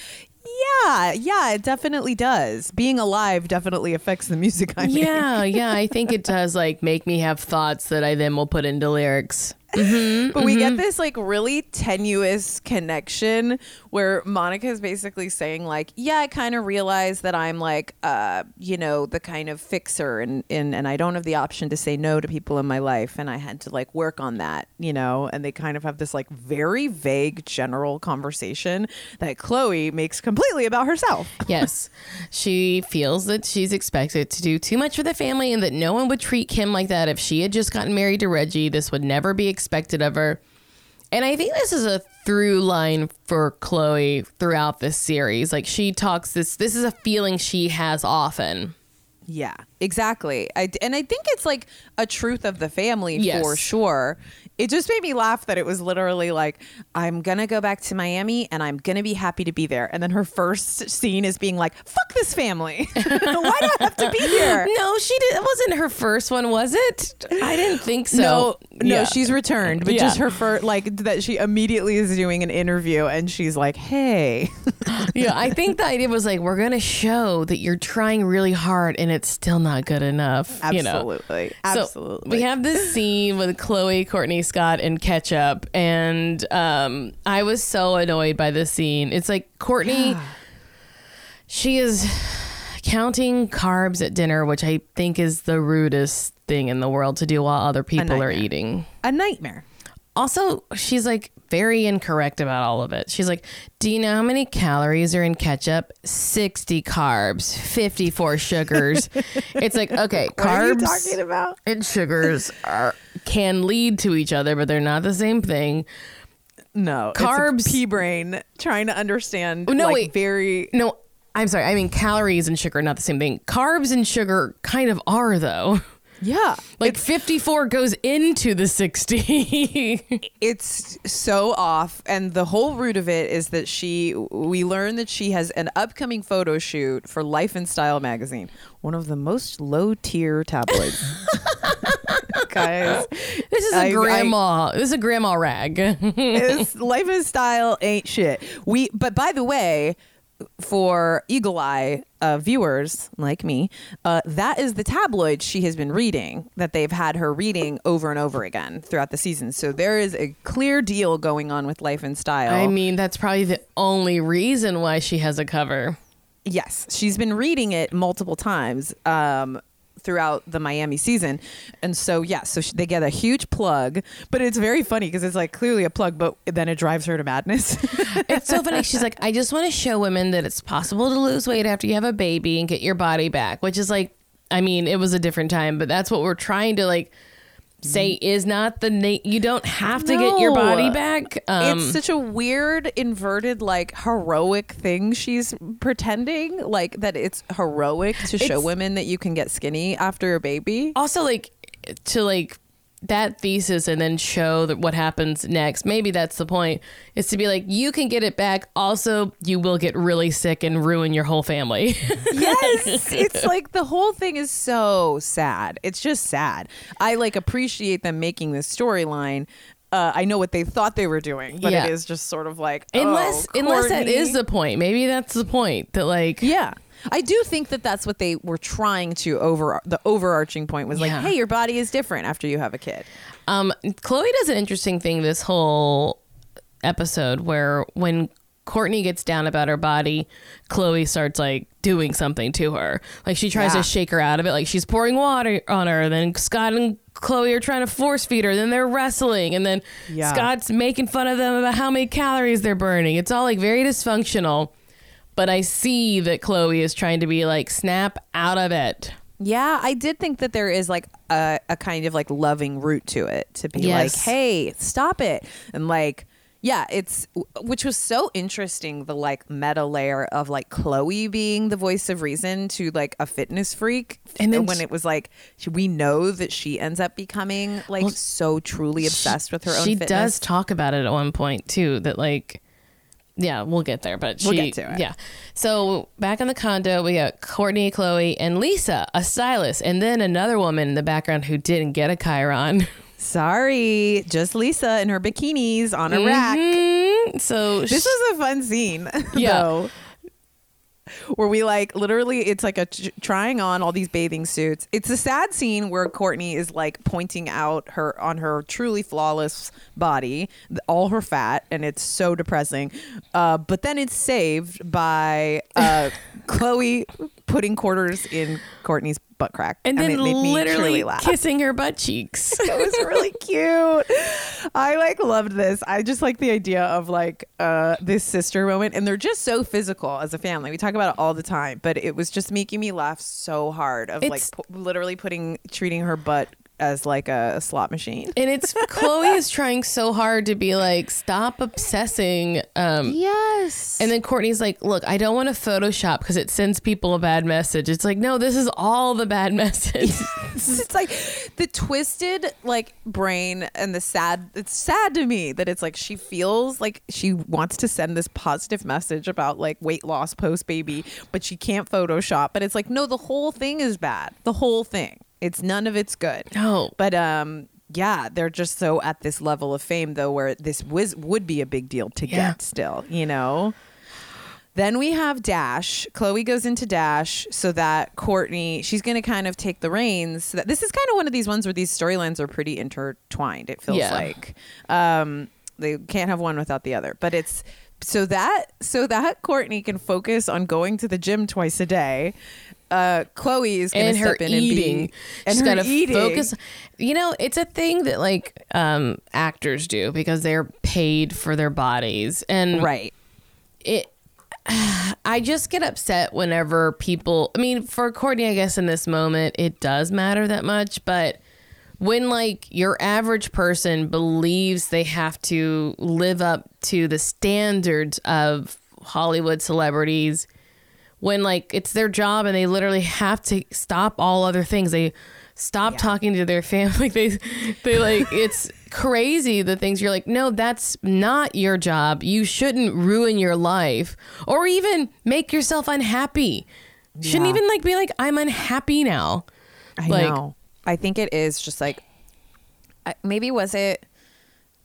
"Yeah, yeah, it definitely does. Being alive definitely affects the music I make." yeah, yeah. I think it does like make me have thoughts that I then will put into lyrics. Mm-hmm, But we get this like really tenuous connection where Monica is basically saying like, yeah, I kind of realize that I'm like, uh, you know, the kind of fixer and, and and I don't have the option to say no to people in my life, and I had to like work on that, you know. And they kind of have this like very vague general conversation that Khloe makes completely about herself. Yes. She feels that she's expected to do too much for the family and that no one would treat Kim like that. If she had just gotten married to Reggie, this would never be expected of her. And I think this is a through line for Khloe throughout this series. Like she talks this this is a feeling she has often. Yeah, exactly. I, and I think it's like a truth of the family Yes. for sure. It just made me laugh that it was literally like, I'm going to go back to Miami and I'm going to be happy to be there. And then her first scene is being like, fuck this family. Why do I have to be here? No, she did. It wasn't her first one, was it? I didn't think so. no, no, Yeah. she's returned, but Yeah. just her first, like that she immediately is doing an interview and she's like, hey. yeah, I think the idea was like we're gonna show that you're trying really hard and it's still not good enough. you know? Absolutely. So Absolutely. we have this scene with Khloe, Kourtney Scott, and Ketchup, and um, I was so annoyed by this scene. It's like Kourtney, she is counting carbs at dinner, which I think is the rudest thing in the world to do while other people are eating. a nightmare. Also, she's like very incorrect about all of it. She's like, Do you know how many calories are in ketchup? 60 carbs, 54 sugars. it's like, okay, What are you carbs talking about? and sugars are can lead to each other, but they're not the same thing. No, Carbs- It's a pea brain trying to understand. No, like, wait. very. No, I'm sorry. I mean, calories and sugar are not the same thing. Carbs and sugar kind of are, though. Yeah, Like 54 goes into the 60. it's so off, and the whole root of it is that she. We learn that she has an upcoming photo shoot for Life and Style magazine, one of the most low tier tabloids. Guys, this is a I- I- grandma. this is a grandma rag. Life and Style ain't shit. We, but by the way. For Eagle Eye uh, viewers like me, uh, that is the tabloid she has been reading that they've had her reading over and over again throughout the season. So there is a clear deal going on with Life and Style. I mean, that's probably the only reason why she has a cover. Yes, she's been reading it multiple times um, throughout the Miami season, and so yeah, so she, they get a huge plug, but it's very funny because it's like clearly a plug, but then it drives her to madness. It's so funny. She's like, I just want to show women that it's possible to lose weight after you have a baby and get your body back, which is like, I mean, it was a different time, but that's what we're trying to like say is not the na- you don't have to get your body back. Um, it's such a weird, inverted, like heroic thing she's pretending, like that it's heroic to show women that you can get skinny after a baby. also like to like that thesis and then show that what happens next. Maybe that's the point. Is to be like you can get it back. Also, you will get really sick and ruin your whole family. yes it's like the whole thing is so sad it's just sad i like appreciate them making this storyline uh, I know what they thought they were doing, but Yeah. it is just sort of like unless oh, unless that is the point. Maybe that's the point. That like yeah. I do think that that's what they were trying to over the overarching point was like, Yeah. hey, your body is different after you have a kid. Um, Khloe does an interesting thing this whole episode where when Kourtney gets down about her body, Khloe starts like doing something to her. Like she tries Yeah. to shake her out of it. Like she's pouring water on her. And then Scott and Khloe are trying to force feed her. Then they're wrestling. And then Yeah. Scott's making fun of them about how many calories they're burning. It's all like very dysfunctional. But I see that Khloe is trying to be like, snap out of it. Yeah, I did think that there is like a, a kind of like loving root to it to be Yes. like, hey, stop it. And like, yeah, it's which was so interesting the like meta layer of like Khloe being the voice of reason to like a fitness freak. And then when she- it was like, we know that she ends up becoming like Well, so truly obsessed with her own she fitness. does talk about it at one point too that like yeah we'll get there but she We'll get to it. yeah so back in the condo we got kourtney khloe and lisa a stylist and then another woman in the background who didn't get a chiron Sorry, just Lisa in her bikinis on a rack. Mhm. so This was a fun scene, Yeah. though. Where we like literally, it's like a t- trying on all these bathing suits. It's a sad scene where Kourtney is like pointing out her on her truly flawless body, all her fat, and it's so depressing. Uh, but then it's saved by uh, Khloe putting quarters in Kourtney's butt crack, and then it made me literally kissing her butt cheeks it was really cute. I like loved this. I just like the idea of like uh this sister moment and they're just so physical as a family. We talk about it all the time, but it was just making me laugh so hard of It's- like pu- literally putting treating her butt as like a, a slot machine. and it's khloe is trying so hard to be like stop obsessing um Yes. And then Kourtney's like, "Look, I don't want to Photoshop because it sends people a bad message." It's like, no, this is all the bad message. it's like the twisted like brain and the sad it's sad to me that it's like she feels like she wants to send this positive message about like weight loss post baby but she can't photoshop but it's like no the whole thing is bad the whole thing it's none of it's good No. but um yeah they're just so at this level of fame though where this was would be a big deal to Yeah. get still you know then we have Dash. Khloe goes into Dash so that Kourtney, she's going to kind of take the reins. So that this is kind of one of these ones where these storylines are pretty intertwined. It feels Yeah. like um, they can't have one without the other. But it's so that so that Kourtney can focus on going to the gym twice a day. Uh, Khloe is going to her step in eating. and be and She's got to focus. You know, it's a thing that like um, actors do because they're paid for their bodies, and right. it. I just get upset whenever people. I mean, for Kourtney, I guess in this moment it does matter that much, but when like your average person believes they have to live up to the standards of Hollywood celebrities, when like it's their job and they literally have to stop all other things, they stop talking to their family. They they like it's crazy the things you're like, no, that's not your job. You shouldn't ruin your life or even make yourself unhappy. Shouldn't even like be like, I'm unhappy now. I Like- know. I think it is just like maybe was it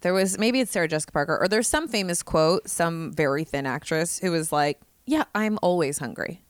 there was maybe it's Sarah Jessica Parker or there's some famous quote, some very thin actress who was like, "Yeah, I'm always hungry."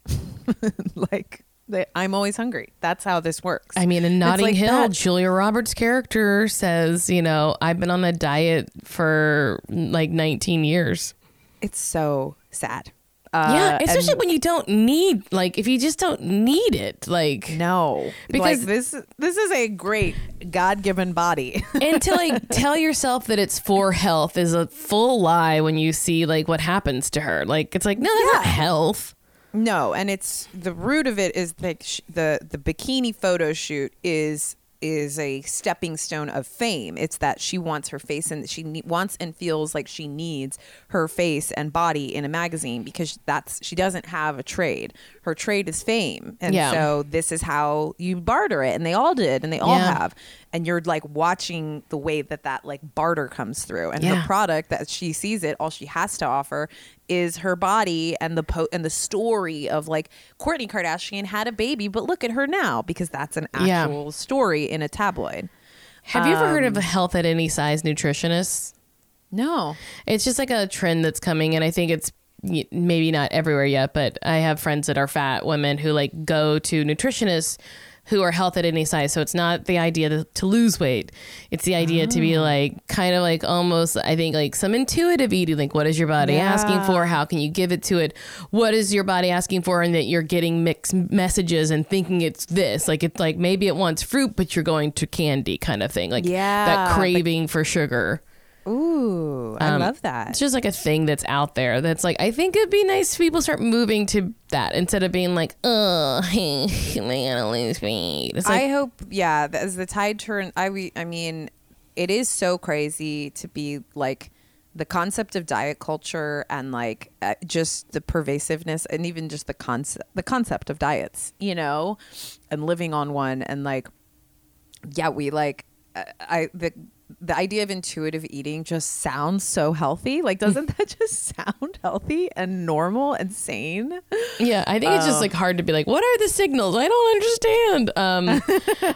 like they, I'm always hungry. That's how this works. I mean, in Notting like Hill, that. Julia Roberts' character says, you know, I've been on a diet for like 19 years. it's so sad. Yeah, Uh, especially and- when you don't need, like, if you just don't need it, like, no, Because- like this this is a great God-given body. and to like tell yourself that it's for health is a full lie when you see like what happens to her. Like, it's like, no, that's not health. No, and it's the root of it is like sh- the the bikini photo shoot is is a stepping stone of fame. It's that she wants her face and she ne- wants and feels like she needs her face and body in a magazine because that's she doesn't have a trade. Her trade is fame, and Yeah. so this is how you barter it. And they all did, and they all Yeah. have. And you're like watching the way that that like barter comes through, and Yeah. her product that she sees it, all she has to offer is her body and the po- and the story of like Kourtney Kardashian had a baby, but look at her now because that's an actual story in a tabloid. Have you ever heard Um, of a health at any size nutritionist? No, It's just like a trend that's coming, and I think it's maybe not everywhere yet, but I have friends that are fat women who like go to nutritionists who are health at any size. So it's not the idea to, to lose weight. It's the idea to be ah. like kind of like almost I think like some intuitive eating. Like what is your body asking for? How can you give it to it? What is your body asking for? And that you're getting mixed messages and thinking it's this. Like it's like maybe it wants fruit, but you're going to candy kind of thing. Like Yeah, that craving for sugar. Ooh, I Um, love that. It's just like a thing that's out there that's like I think it'd be nice if people start moving to that instead of being like, oh, I gotta lose weight. Like I hope, yeah, as the tide turns, I, I mean, it is so crazy to be like the concept of diet culture and like uh, just the pervasiveness and even just the concept, the concept of diets, you know, and living on one and like, yeah, we like, uh, I the the idea of intuitive eating just sounds so healthy. Like, doesn't that just sound healthy and normal and sane? yeah, I think it's just like hard to be like, what are the signals? I don't understand. Um,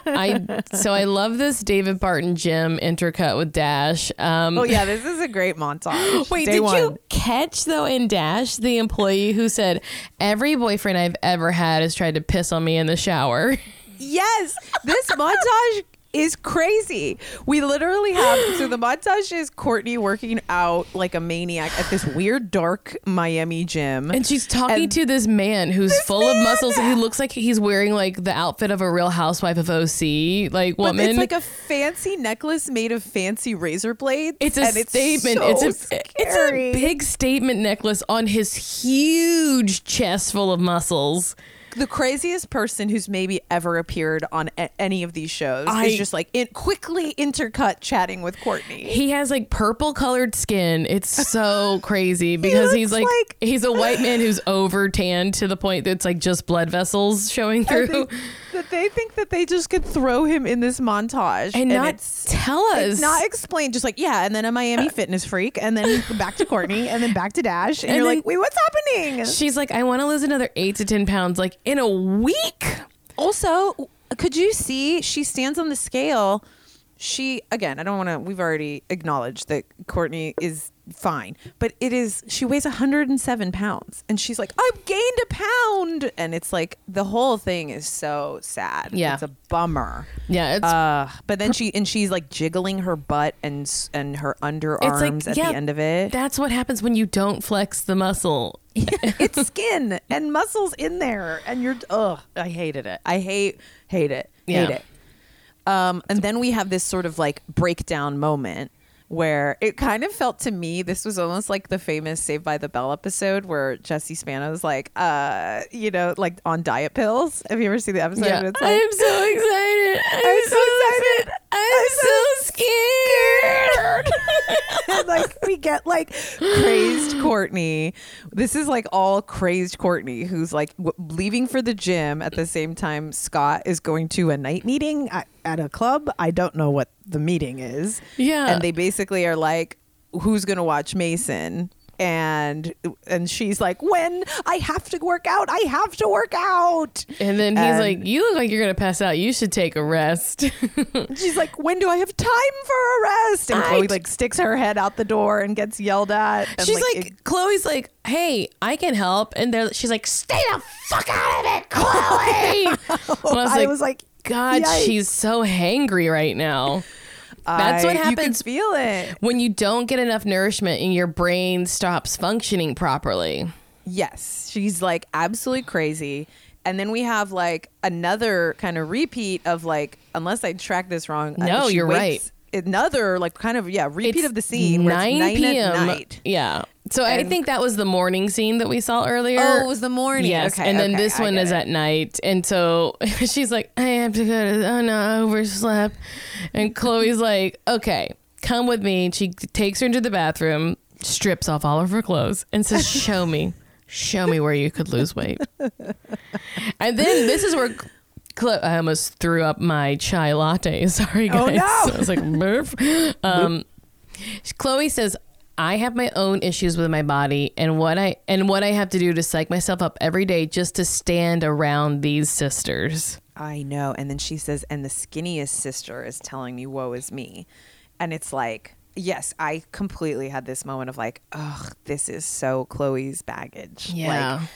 I so I love this David Barton gym intercut with Dash. Um, Oh yeah, this is a great montage. Wait, Day did one. you catch though in Dash the employee who said every boyfriend I've ever had has tried to piss on me in the shower? Yes, this montage is crazy. We literally have so the montage is Kourtney working out like a maniac at this weird dark Miami gym. And she's talking And- to this man who's This full of man! muscles. He looks like he's wearing like the outfit of a real housewife of OC, like but woman. it's like a fancy necklace made of fancy razor blades. it's a and statement. so it's a it's a big statement necklace on his huge chest full of muscles. The craziest person who's maybe ever appeared on a- any of these shows I- is just like in quickly intercut chatting with Kourtney. He has like purple colored skin. It's so crazy because he's like, like- he's a white man who's over tanned to the point that it's like just blood vessels showing through. they- that they think that they just could throw him in this montage And not it's tell us. It's not explain. Just like yeah, and then a Miami uh, fitness freak, and then back to Kourtney, and then back to Dash, and, And you're like, wait, what's happening? She's like, I want to lose another eight to ten pounds, like in a week. Also, could you see? She stands on the scale. She again. I don't want to. We've already acknowledged that Kourtney is fine, but it is. She weighs 107 pounds, and she's like, I've gained a pound, and it's like the whole thing is so sad. Yeah. it's a bummer. Yeah, it's Uh, but then she and she's like jiggling her butt and and her underarms at yeah, the end of it. That's what happens when you don't flex the muscle. it's skin and muscles in there, and you're ugh. I hated it. I hate hate it. Hate Yeah. it. Um, and then we have this sort of like breakdown moment where it kind of felt to me this was almost like the famous Saved by the Bell episode where Jesse Spano's like, uh, you know, like on diet pills. Have you ever seen the episode? Yeah. It's like, I'm so excited. I'm, so excited. I'm, so scared. and like we get like crazed Kourtney. This is like all crazed Kourtney who's like w- leaving for the gym at the same time Scott is going to a night meeting at, at a club. I don't know what the meeting is. Yeah. And they basically are like who's going to watch Mason? And and she's like, when I have to work out, I have to work out. And then he's And- like, "You look like you're gonna pass out. You should take a rest." She's like, when do I have time for a rest? And I Khloe like sticks her head out the door and gets yelled at. And, she's like, it- Khloe's like, "Hey, I can help," and they're, she's like, "Stay the fuck out of it, Khloe." I was I like, was like, God, yikes. she's so hangry right now. That's what I- can happens feel it. when you don't get enough nourishment and your brain stops functioning properly. Yes, she's like absolutely crazy. And then we have like another kind of repeat of like, unless I track this wrong. uh, No, she you're wakes- right. Another like kind of yeah repeat It's of the scene. where it's 9 p.m. At night. Yeah. So I And- think that was the morning scene that we saw earlier. Oh, it was the morning. Yes, Okay, and then okay, this I one get is it. at night, and so she's like, "I have to go to." Oh no, I overslept, and Khloe's like, "Okay, come with me." And she takes her into the bathroom, strips off all of her clothes, and says, "Show me, show me where you could lose weight." and then this is where. I almost threw up my chai latte. Sorry, guys. Oh, no. I was like, "Burp." Um, Khloe says, I have my own issues with my body and what I and what I have to do to psych myself up every day just to stand around these sisters. I know. And then she says, and the skinniest sister is telling me, woe is me. And it's like, yes, I completely had this moment of like, ugh, this is so Khloe's baggage. Yeah. Like,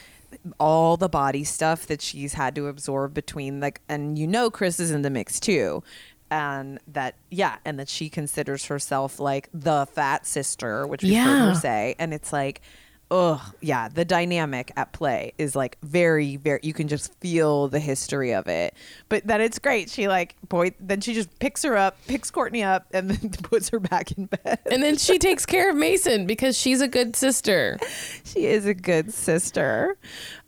all the body stuff that she's had to absorb between like and you know Kris is in the mix too and that yeah and that she considers herself like the fat sister which we've heard Yeah. her say and it's like ugh yeah the dynamic at play is like very very you can just feel the history of it but then it's great she like boy then she just picks her up picks Kourtney up and then puts her back in bed And then she takes care of Mason because she's a good sister. she is a good sister.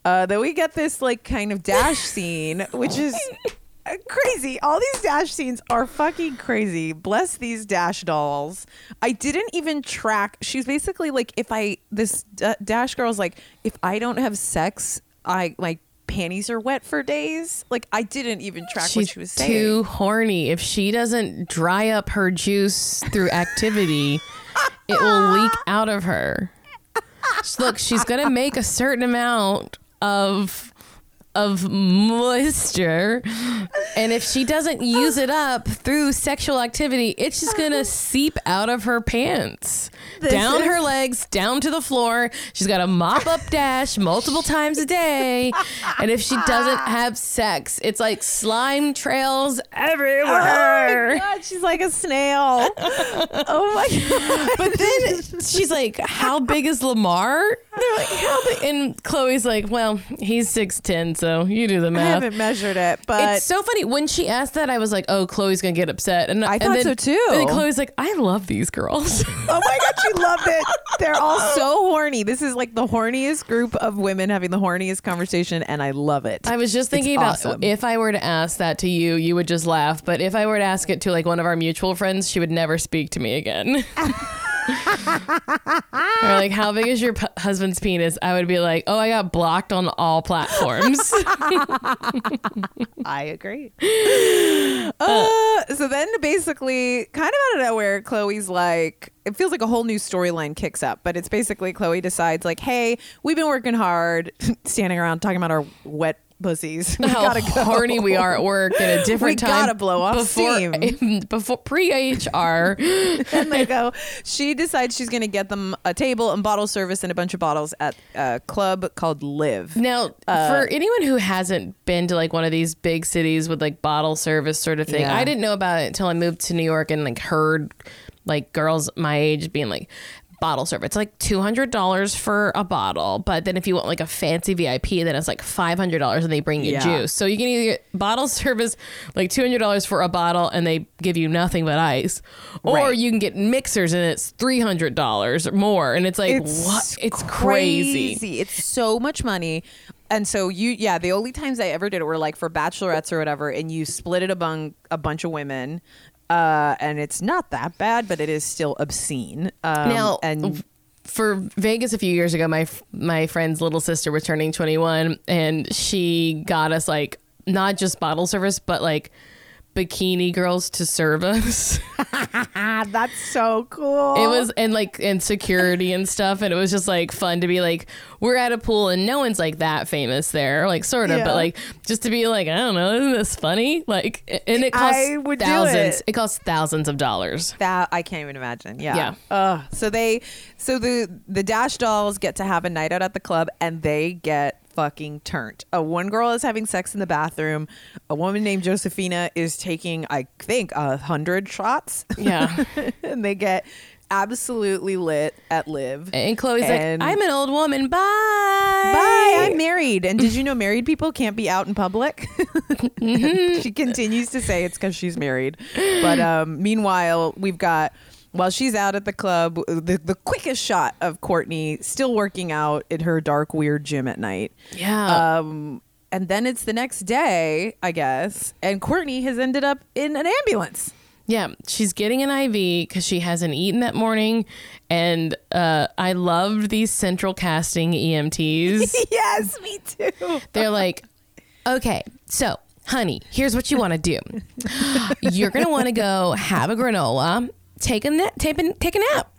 Uh, then we get this like kind of dash scene, which is crazy. All these dash scenes are fucking crazy. Bless these dash dolls. I didn't even track. She's basically like, if I this d- dash girl's like, if I don't have sex, I my panties are wet for days. Like I didn't even track what she was saying. too horny. If she doesn't dry up her juice through activity, it will leak out of her. Look, she's gonna make a certain amount of of moisture and if she doesn't use it up through sexual activity it's just gonna seep out of her pants down is- her legs down to the floor she's got to mop up dash multiple times a day and if she doesn't have sex it's like slime trails Oh my everywhere god, she's like a snail. oh my god. but then she's like, "How big is Lamar?" They're like, "How big?" And Khloe's like, "Well, he's six ten, so you do the math. I haven't measured it, but it's so funny when she asked that. I was like, "Oh, Khloe's gonna get upset," and I and thought then- so, too. And then Khloe's like, "I love these girls." Oh my god, she loved it. They're all so horny. This is like the horniest group of women having the horniest conversation, and I love it. I was just thinking It's about awesome. if I were to ask that to you, you would just laugh. But if I were to ask it to like one of our mutual friends, she would never speak to me again. or like, how big is your p- husband's penis? I would be like, oh, I got blocked on all platforms. I agree. uh, so then basically, kind of out of nowhere, Khloe's like, it feels like a whole new storyline kicks up, but it's basically Khloe decides, like, hey, we've been working hard, standing around talking about our wet pussies. We how go. horny we are at work at a different We time. gotta blow off before, steam. before pre HR. and they go. She decides she's going to get them a table and bottle service and a bunch of bottles at a club called Live. Now, Uh, for anyone who hasn't been to like one of these big cities with like bottle service sort of thing, Yeah. I didn't know about it until I moved to New York and like heard like girls my age being like bottle service. It's like two hundred dollars for a bottle, but then if you want like a fancy VIP, then it's like five hundred dollars and they bring you Yeah. juice. So you can either get bottle service like two hundred dollars for a bottle and they give you nothing but ice, or Right. you can get mixers and it's three hundred dollars or more, and it's like what? It's crazy. It's so much money. And so you, yeah, the only times I ever did it were like for bachelorettes or whatever, and you split it among a bunch of women. Uh, and it's not that bad, but it is still obscene. Um, now and for Vegas a few years ago, my my friend's little sister was turning 21, and she got us like not just bottle service, but like bikini girls to serve us. that's so cool. It was and like and security and stuff, and it was just like fun to be like we're at a pool and no one's like that famous there, like sort of, Yeah. but like just to be like I don't know, isn't this funny? Like, and it costs thousands. it. It costs thousands of dollars. that I can't even imagine. Yeah. Yeah. Ugh. So they, so the the Dash dolls get to have a night out at the club, and they get fucking turned. A one girl is having sex in the bathroom. A woman named Josephina is taking, I think, a hundred shots. Yeah. and they get absolutely lit at Live. And Khloe's And- like, I'm an old woman. Bye. Bye. I'm married. And did you know married people can't be out in public? Mm-hmm. she continues to say it's because she's married. But um, meanwhile, we've got while she's out at the club, the, the quickest shot of Kourtney still working out in her dark, weird gym at night. Yeah. Um, and then it's the next day, I guess, and Kourtney has ended up in an ambulance. Yeah, she's getting an IV because she hasn't eaten that morning, and uh, I loved these central casting EMTs. yes, me too. They're like, okay, so honey, here's what you want to do. You're gonna want to go have a granola, take a nap, take a, take a nap.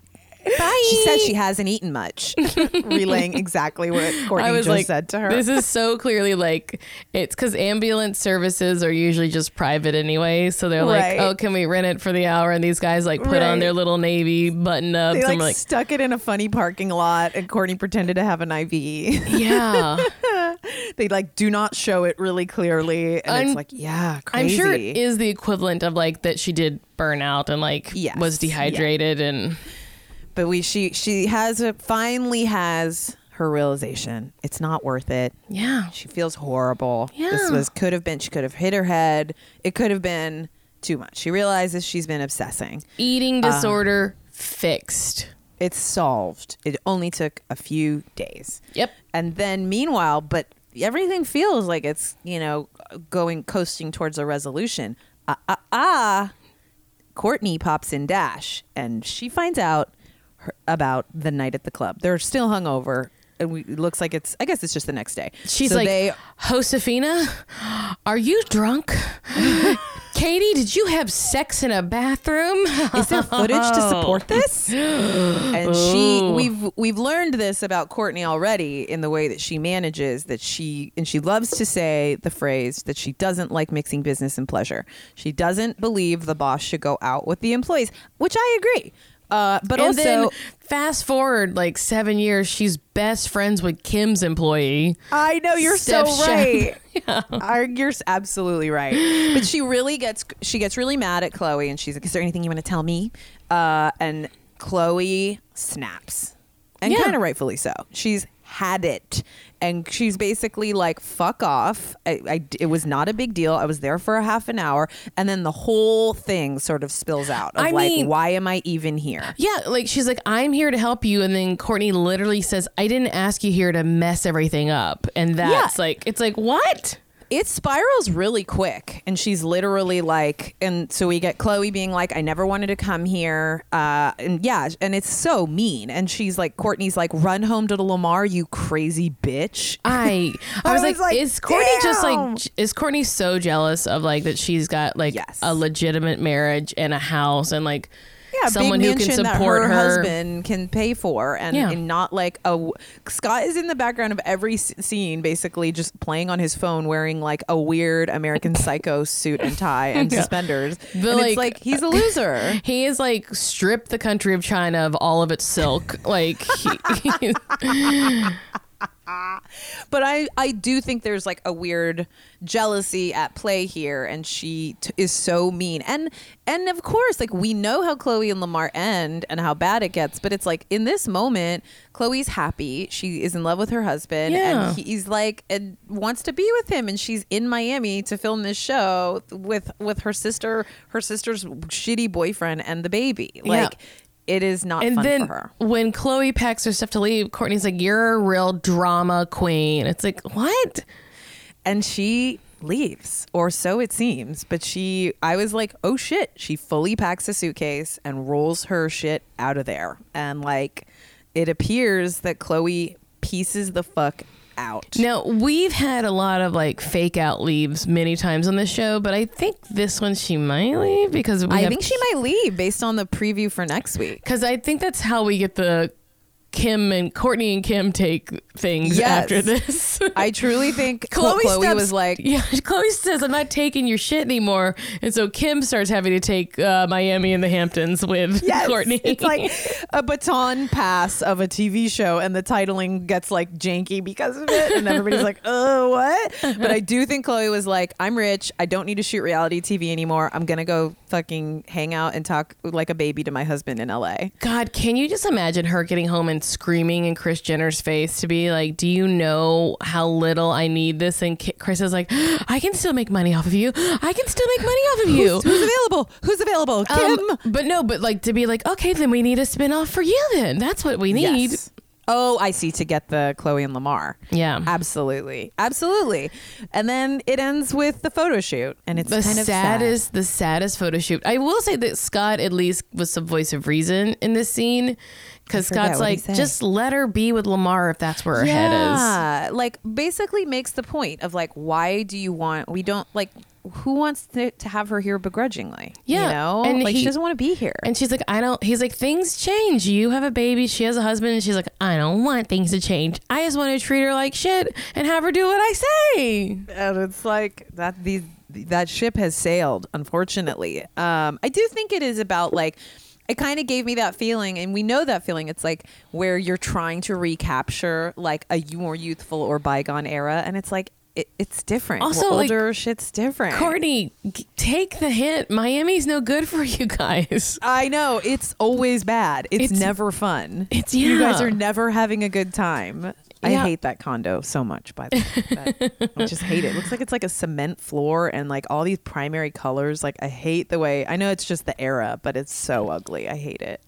Bye. She said she hasn't eaten much, relaying exactly what Kourtney I was just like, said to her. this is so clearly like it's because ambulance services are usually just private anyway. So they're Right. like, oh, can we rent it for the hour? And these guys like put on their little navy button ups. they like, we're like, stuck it in a funny parking lot, and Kourtney pretended to have an IV. yeah. they like do not show it really clearly, and I'm- it's like, yeah, I'm sure it is the equivalent of like that she did burn out and like Yes. was dehydrated and But we she she has a finally has her realization. It's not worth it. yeah. She feels horrible. Yeah. This was could have been she could have hit her head. It could have been too much. She realizes she's been obsessing. Eating Uh, disorder fixed. It's solved. It only took a few days. Yep. And then meanwhile, but everything feels like it's, you know, going coasting towards a resolution. Ah ah ah. Kourtney pops in Dash and she finds out her, about the night at the club. They're still hungover. And we, it looks like it's I guess it's just the next day. She's So like, they Josefina, are you drunk? Katie, did you have sex in a bathroom? is there footage to support this? And she we've we've learned this about Kourtney already in the way that she manages that she and she loves to say the phrase that she doesn't like mixing business and pleasure. She doesn't believe the boss should go out with the employees, which I agree. Uh, but and also then fast forward like seven years, she's best friends with Kim's employee. I know you're so Steph right. Shep. Are- You're absolutely right. But she really gets she gets really mad at Khloe, and she's like, "Is there anything you want to tell me?" Uh, and Khloe snaps, and Yeah. kind of rightfully so. She's had it, and she's basically like, "Fuck off." I, I- it was not a big deal. I was there for a half an hour, and then the whole thing sort of spills out of I like, mean- "Why am I even here?" Yeah, like she's like, I'm here to help you. And then Kourtney literally says, I didn't ask you here to mess everything up. And that's like, it's like, what? It spirals really quick. And she's literally like and so we get khloe being like i never wanted to come here. Uh and yeah and it's so mean. And she's like kourtney's like run home to the lamar you crazy bitch. I I was, was like, like, is Kourtney just like is Kourtney so jealous of like that she's got like Yes. a legitimate marriage and a house and like yeah someone big who can support her, her. husband can pay for and, Yeah. and not like a scott is in the background of every scene basically just playing on his phone wearing like a weird american psycho suit and tie and Yeah. suspenders But, and like- it's like he's a loser He is like stripped the country of China of all of its silk. Like he, but I I do think there's like a weird jealousy at play here, and she t- is so mean. And and of course, like we know how Khloe and Lamar end and how bad it gets, but it's like in this moment, Khloe's happy. She is in love with her husband, Yeah. and he's like and wants to be with him, and she's in Miami to film this show with with her sister, her sister's shitty boyfriend, and the baby. Like. It is not and fun then for her. when Khloe packs her stuff to leave, Kourtney's like, "You're a real drama queen." It's like, what? and she leaves or so it seems but she i was like oh shit she fully packs a suitcase and rolls her shit out of there and like it appears that khloe pieces the fuck out. Now we've had a lot of like fake out leaves many times on the show, but I think this one she might leave because we i have- think she might leave based on the preview for next week. Because I think that's how we get the Kim and Kourtney and Kim take things Yes. after this. i truly think Khloe, khloe, steps- was like yeah. Khloe says, "I'm not taking your shit anymore," and so Kim starts having to take uh, Miami and the Hamptons with Yes, Kourtney. It's like a baton pass of a TV show, and the titling gets like janky because of it, and everybody's like, "Oh, what?" But I do think Khloe was like, "I'm rich. I don't need to shoot reality TV anymore. I'm gonna go fucking hang out and talk like a baby to my husband in LA." God, can you just imagine her getting home and screaming in Kris Jenner's face to be like, "Do you know how little I need this?" And Kris is like, "I can still make money off of you. I can still make money off of you." Who's, who's available? Who's available? Kim. Um, but no, but like to be like, okay, then we need a spin off for you. Then that's what we need. Yes. Oh, I see. To get the Khloe and Lamar. Yeah. Absolutely. Absolutely. And then it ends with the photo shoot. And it's the kind of sad. saddest, the saddest photo shoot. I will say that Scott at least was some voice of reason in this scene, because Scott's like, just let her be with Lamar if that's where her head is. Yeah. Like basically makes the point of like, why do you want, we don't like, who wants to, to have her here begrudgingly? Yeah, You know? and like he- she doesn't want to be here. And she's like, I don't. He's like, things change. You have a baby. She has a husband. And she's like, I don't want things to change. I just want to treat her like shit and have her do what I say. and it's like that these that ship has sailed unfortunately um i do think it is about like it kind of gave me that feeling and we know that feeling it's like where you're trying to recapture like a more youthful or bygone era and it's like it, it's different Also, We're like, older shit's different Kourtney, g- take the hint. Miami's no good for you guys. I know it's always bad. It's, It's- never fun. it's- you guys are never having a good time. I Yeah. hate that condo so much. By the way, I just hate it. it. Looks like it's like a cement floor and like all these primary colors. Like I hate the way. I know it's just the era, but it's so ugly. I hate it.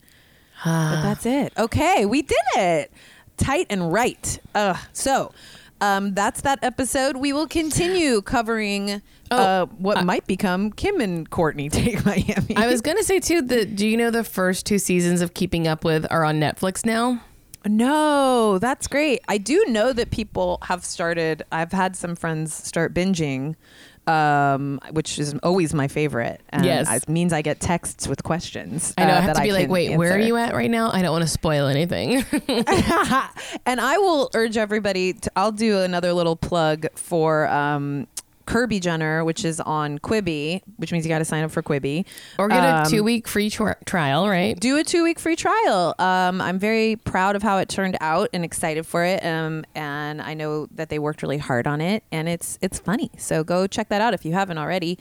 but that's it. Okay, we did it. Tight and right. Ugh. So. Um, that's that episode. We will continue covering uh, what might become Kim and Kourtney take Miami. I was gonna say too that do you know the first two seasons of Keeping Up with are on Netflix now? No, that's great. I do know that people have started. I've had some friends start binging, um, which is always my favorite. And Yes. it means I get texts with questions. I know. uh, I have to be like, wait, where are you at right now? I don't want to spoil anything. and I will urge everybody. To, I'll do another little plug for. Um, Kirby Jenner, which is on Quibi, which means you got to sign up for Quibi. or get a Um, two week free tri- trial, right? do a two week free trial. Um, I'm very proud of how it turned out and excited for it. Um, and I know that they worked really hard on it, and it's it's funny. So go check that out if you haven't already.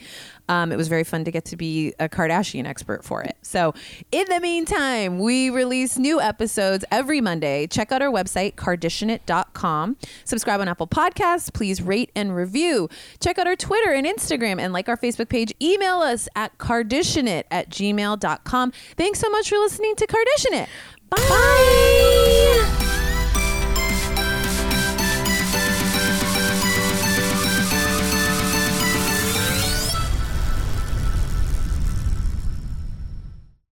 Um, it was very fun to get to be a Kardashian expert for it. So in the meantime, we release new episodes every Monday. Check out our website carditionit.com. Subscribe on Apple Podcasts. Please rate and review. Check out our Twitter and Instagram and like our Facebook page. Email us at carditionit at gmail.com. Thanks so much for listening to Cardition It. Bye.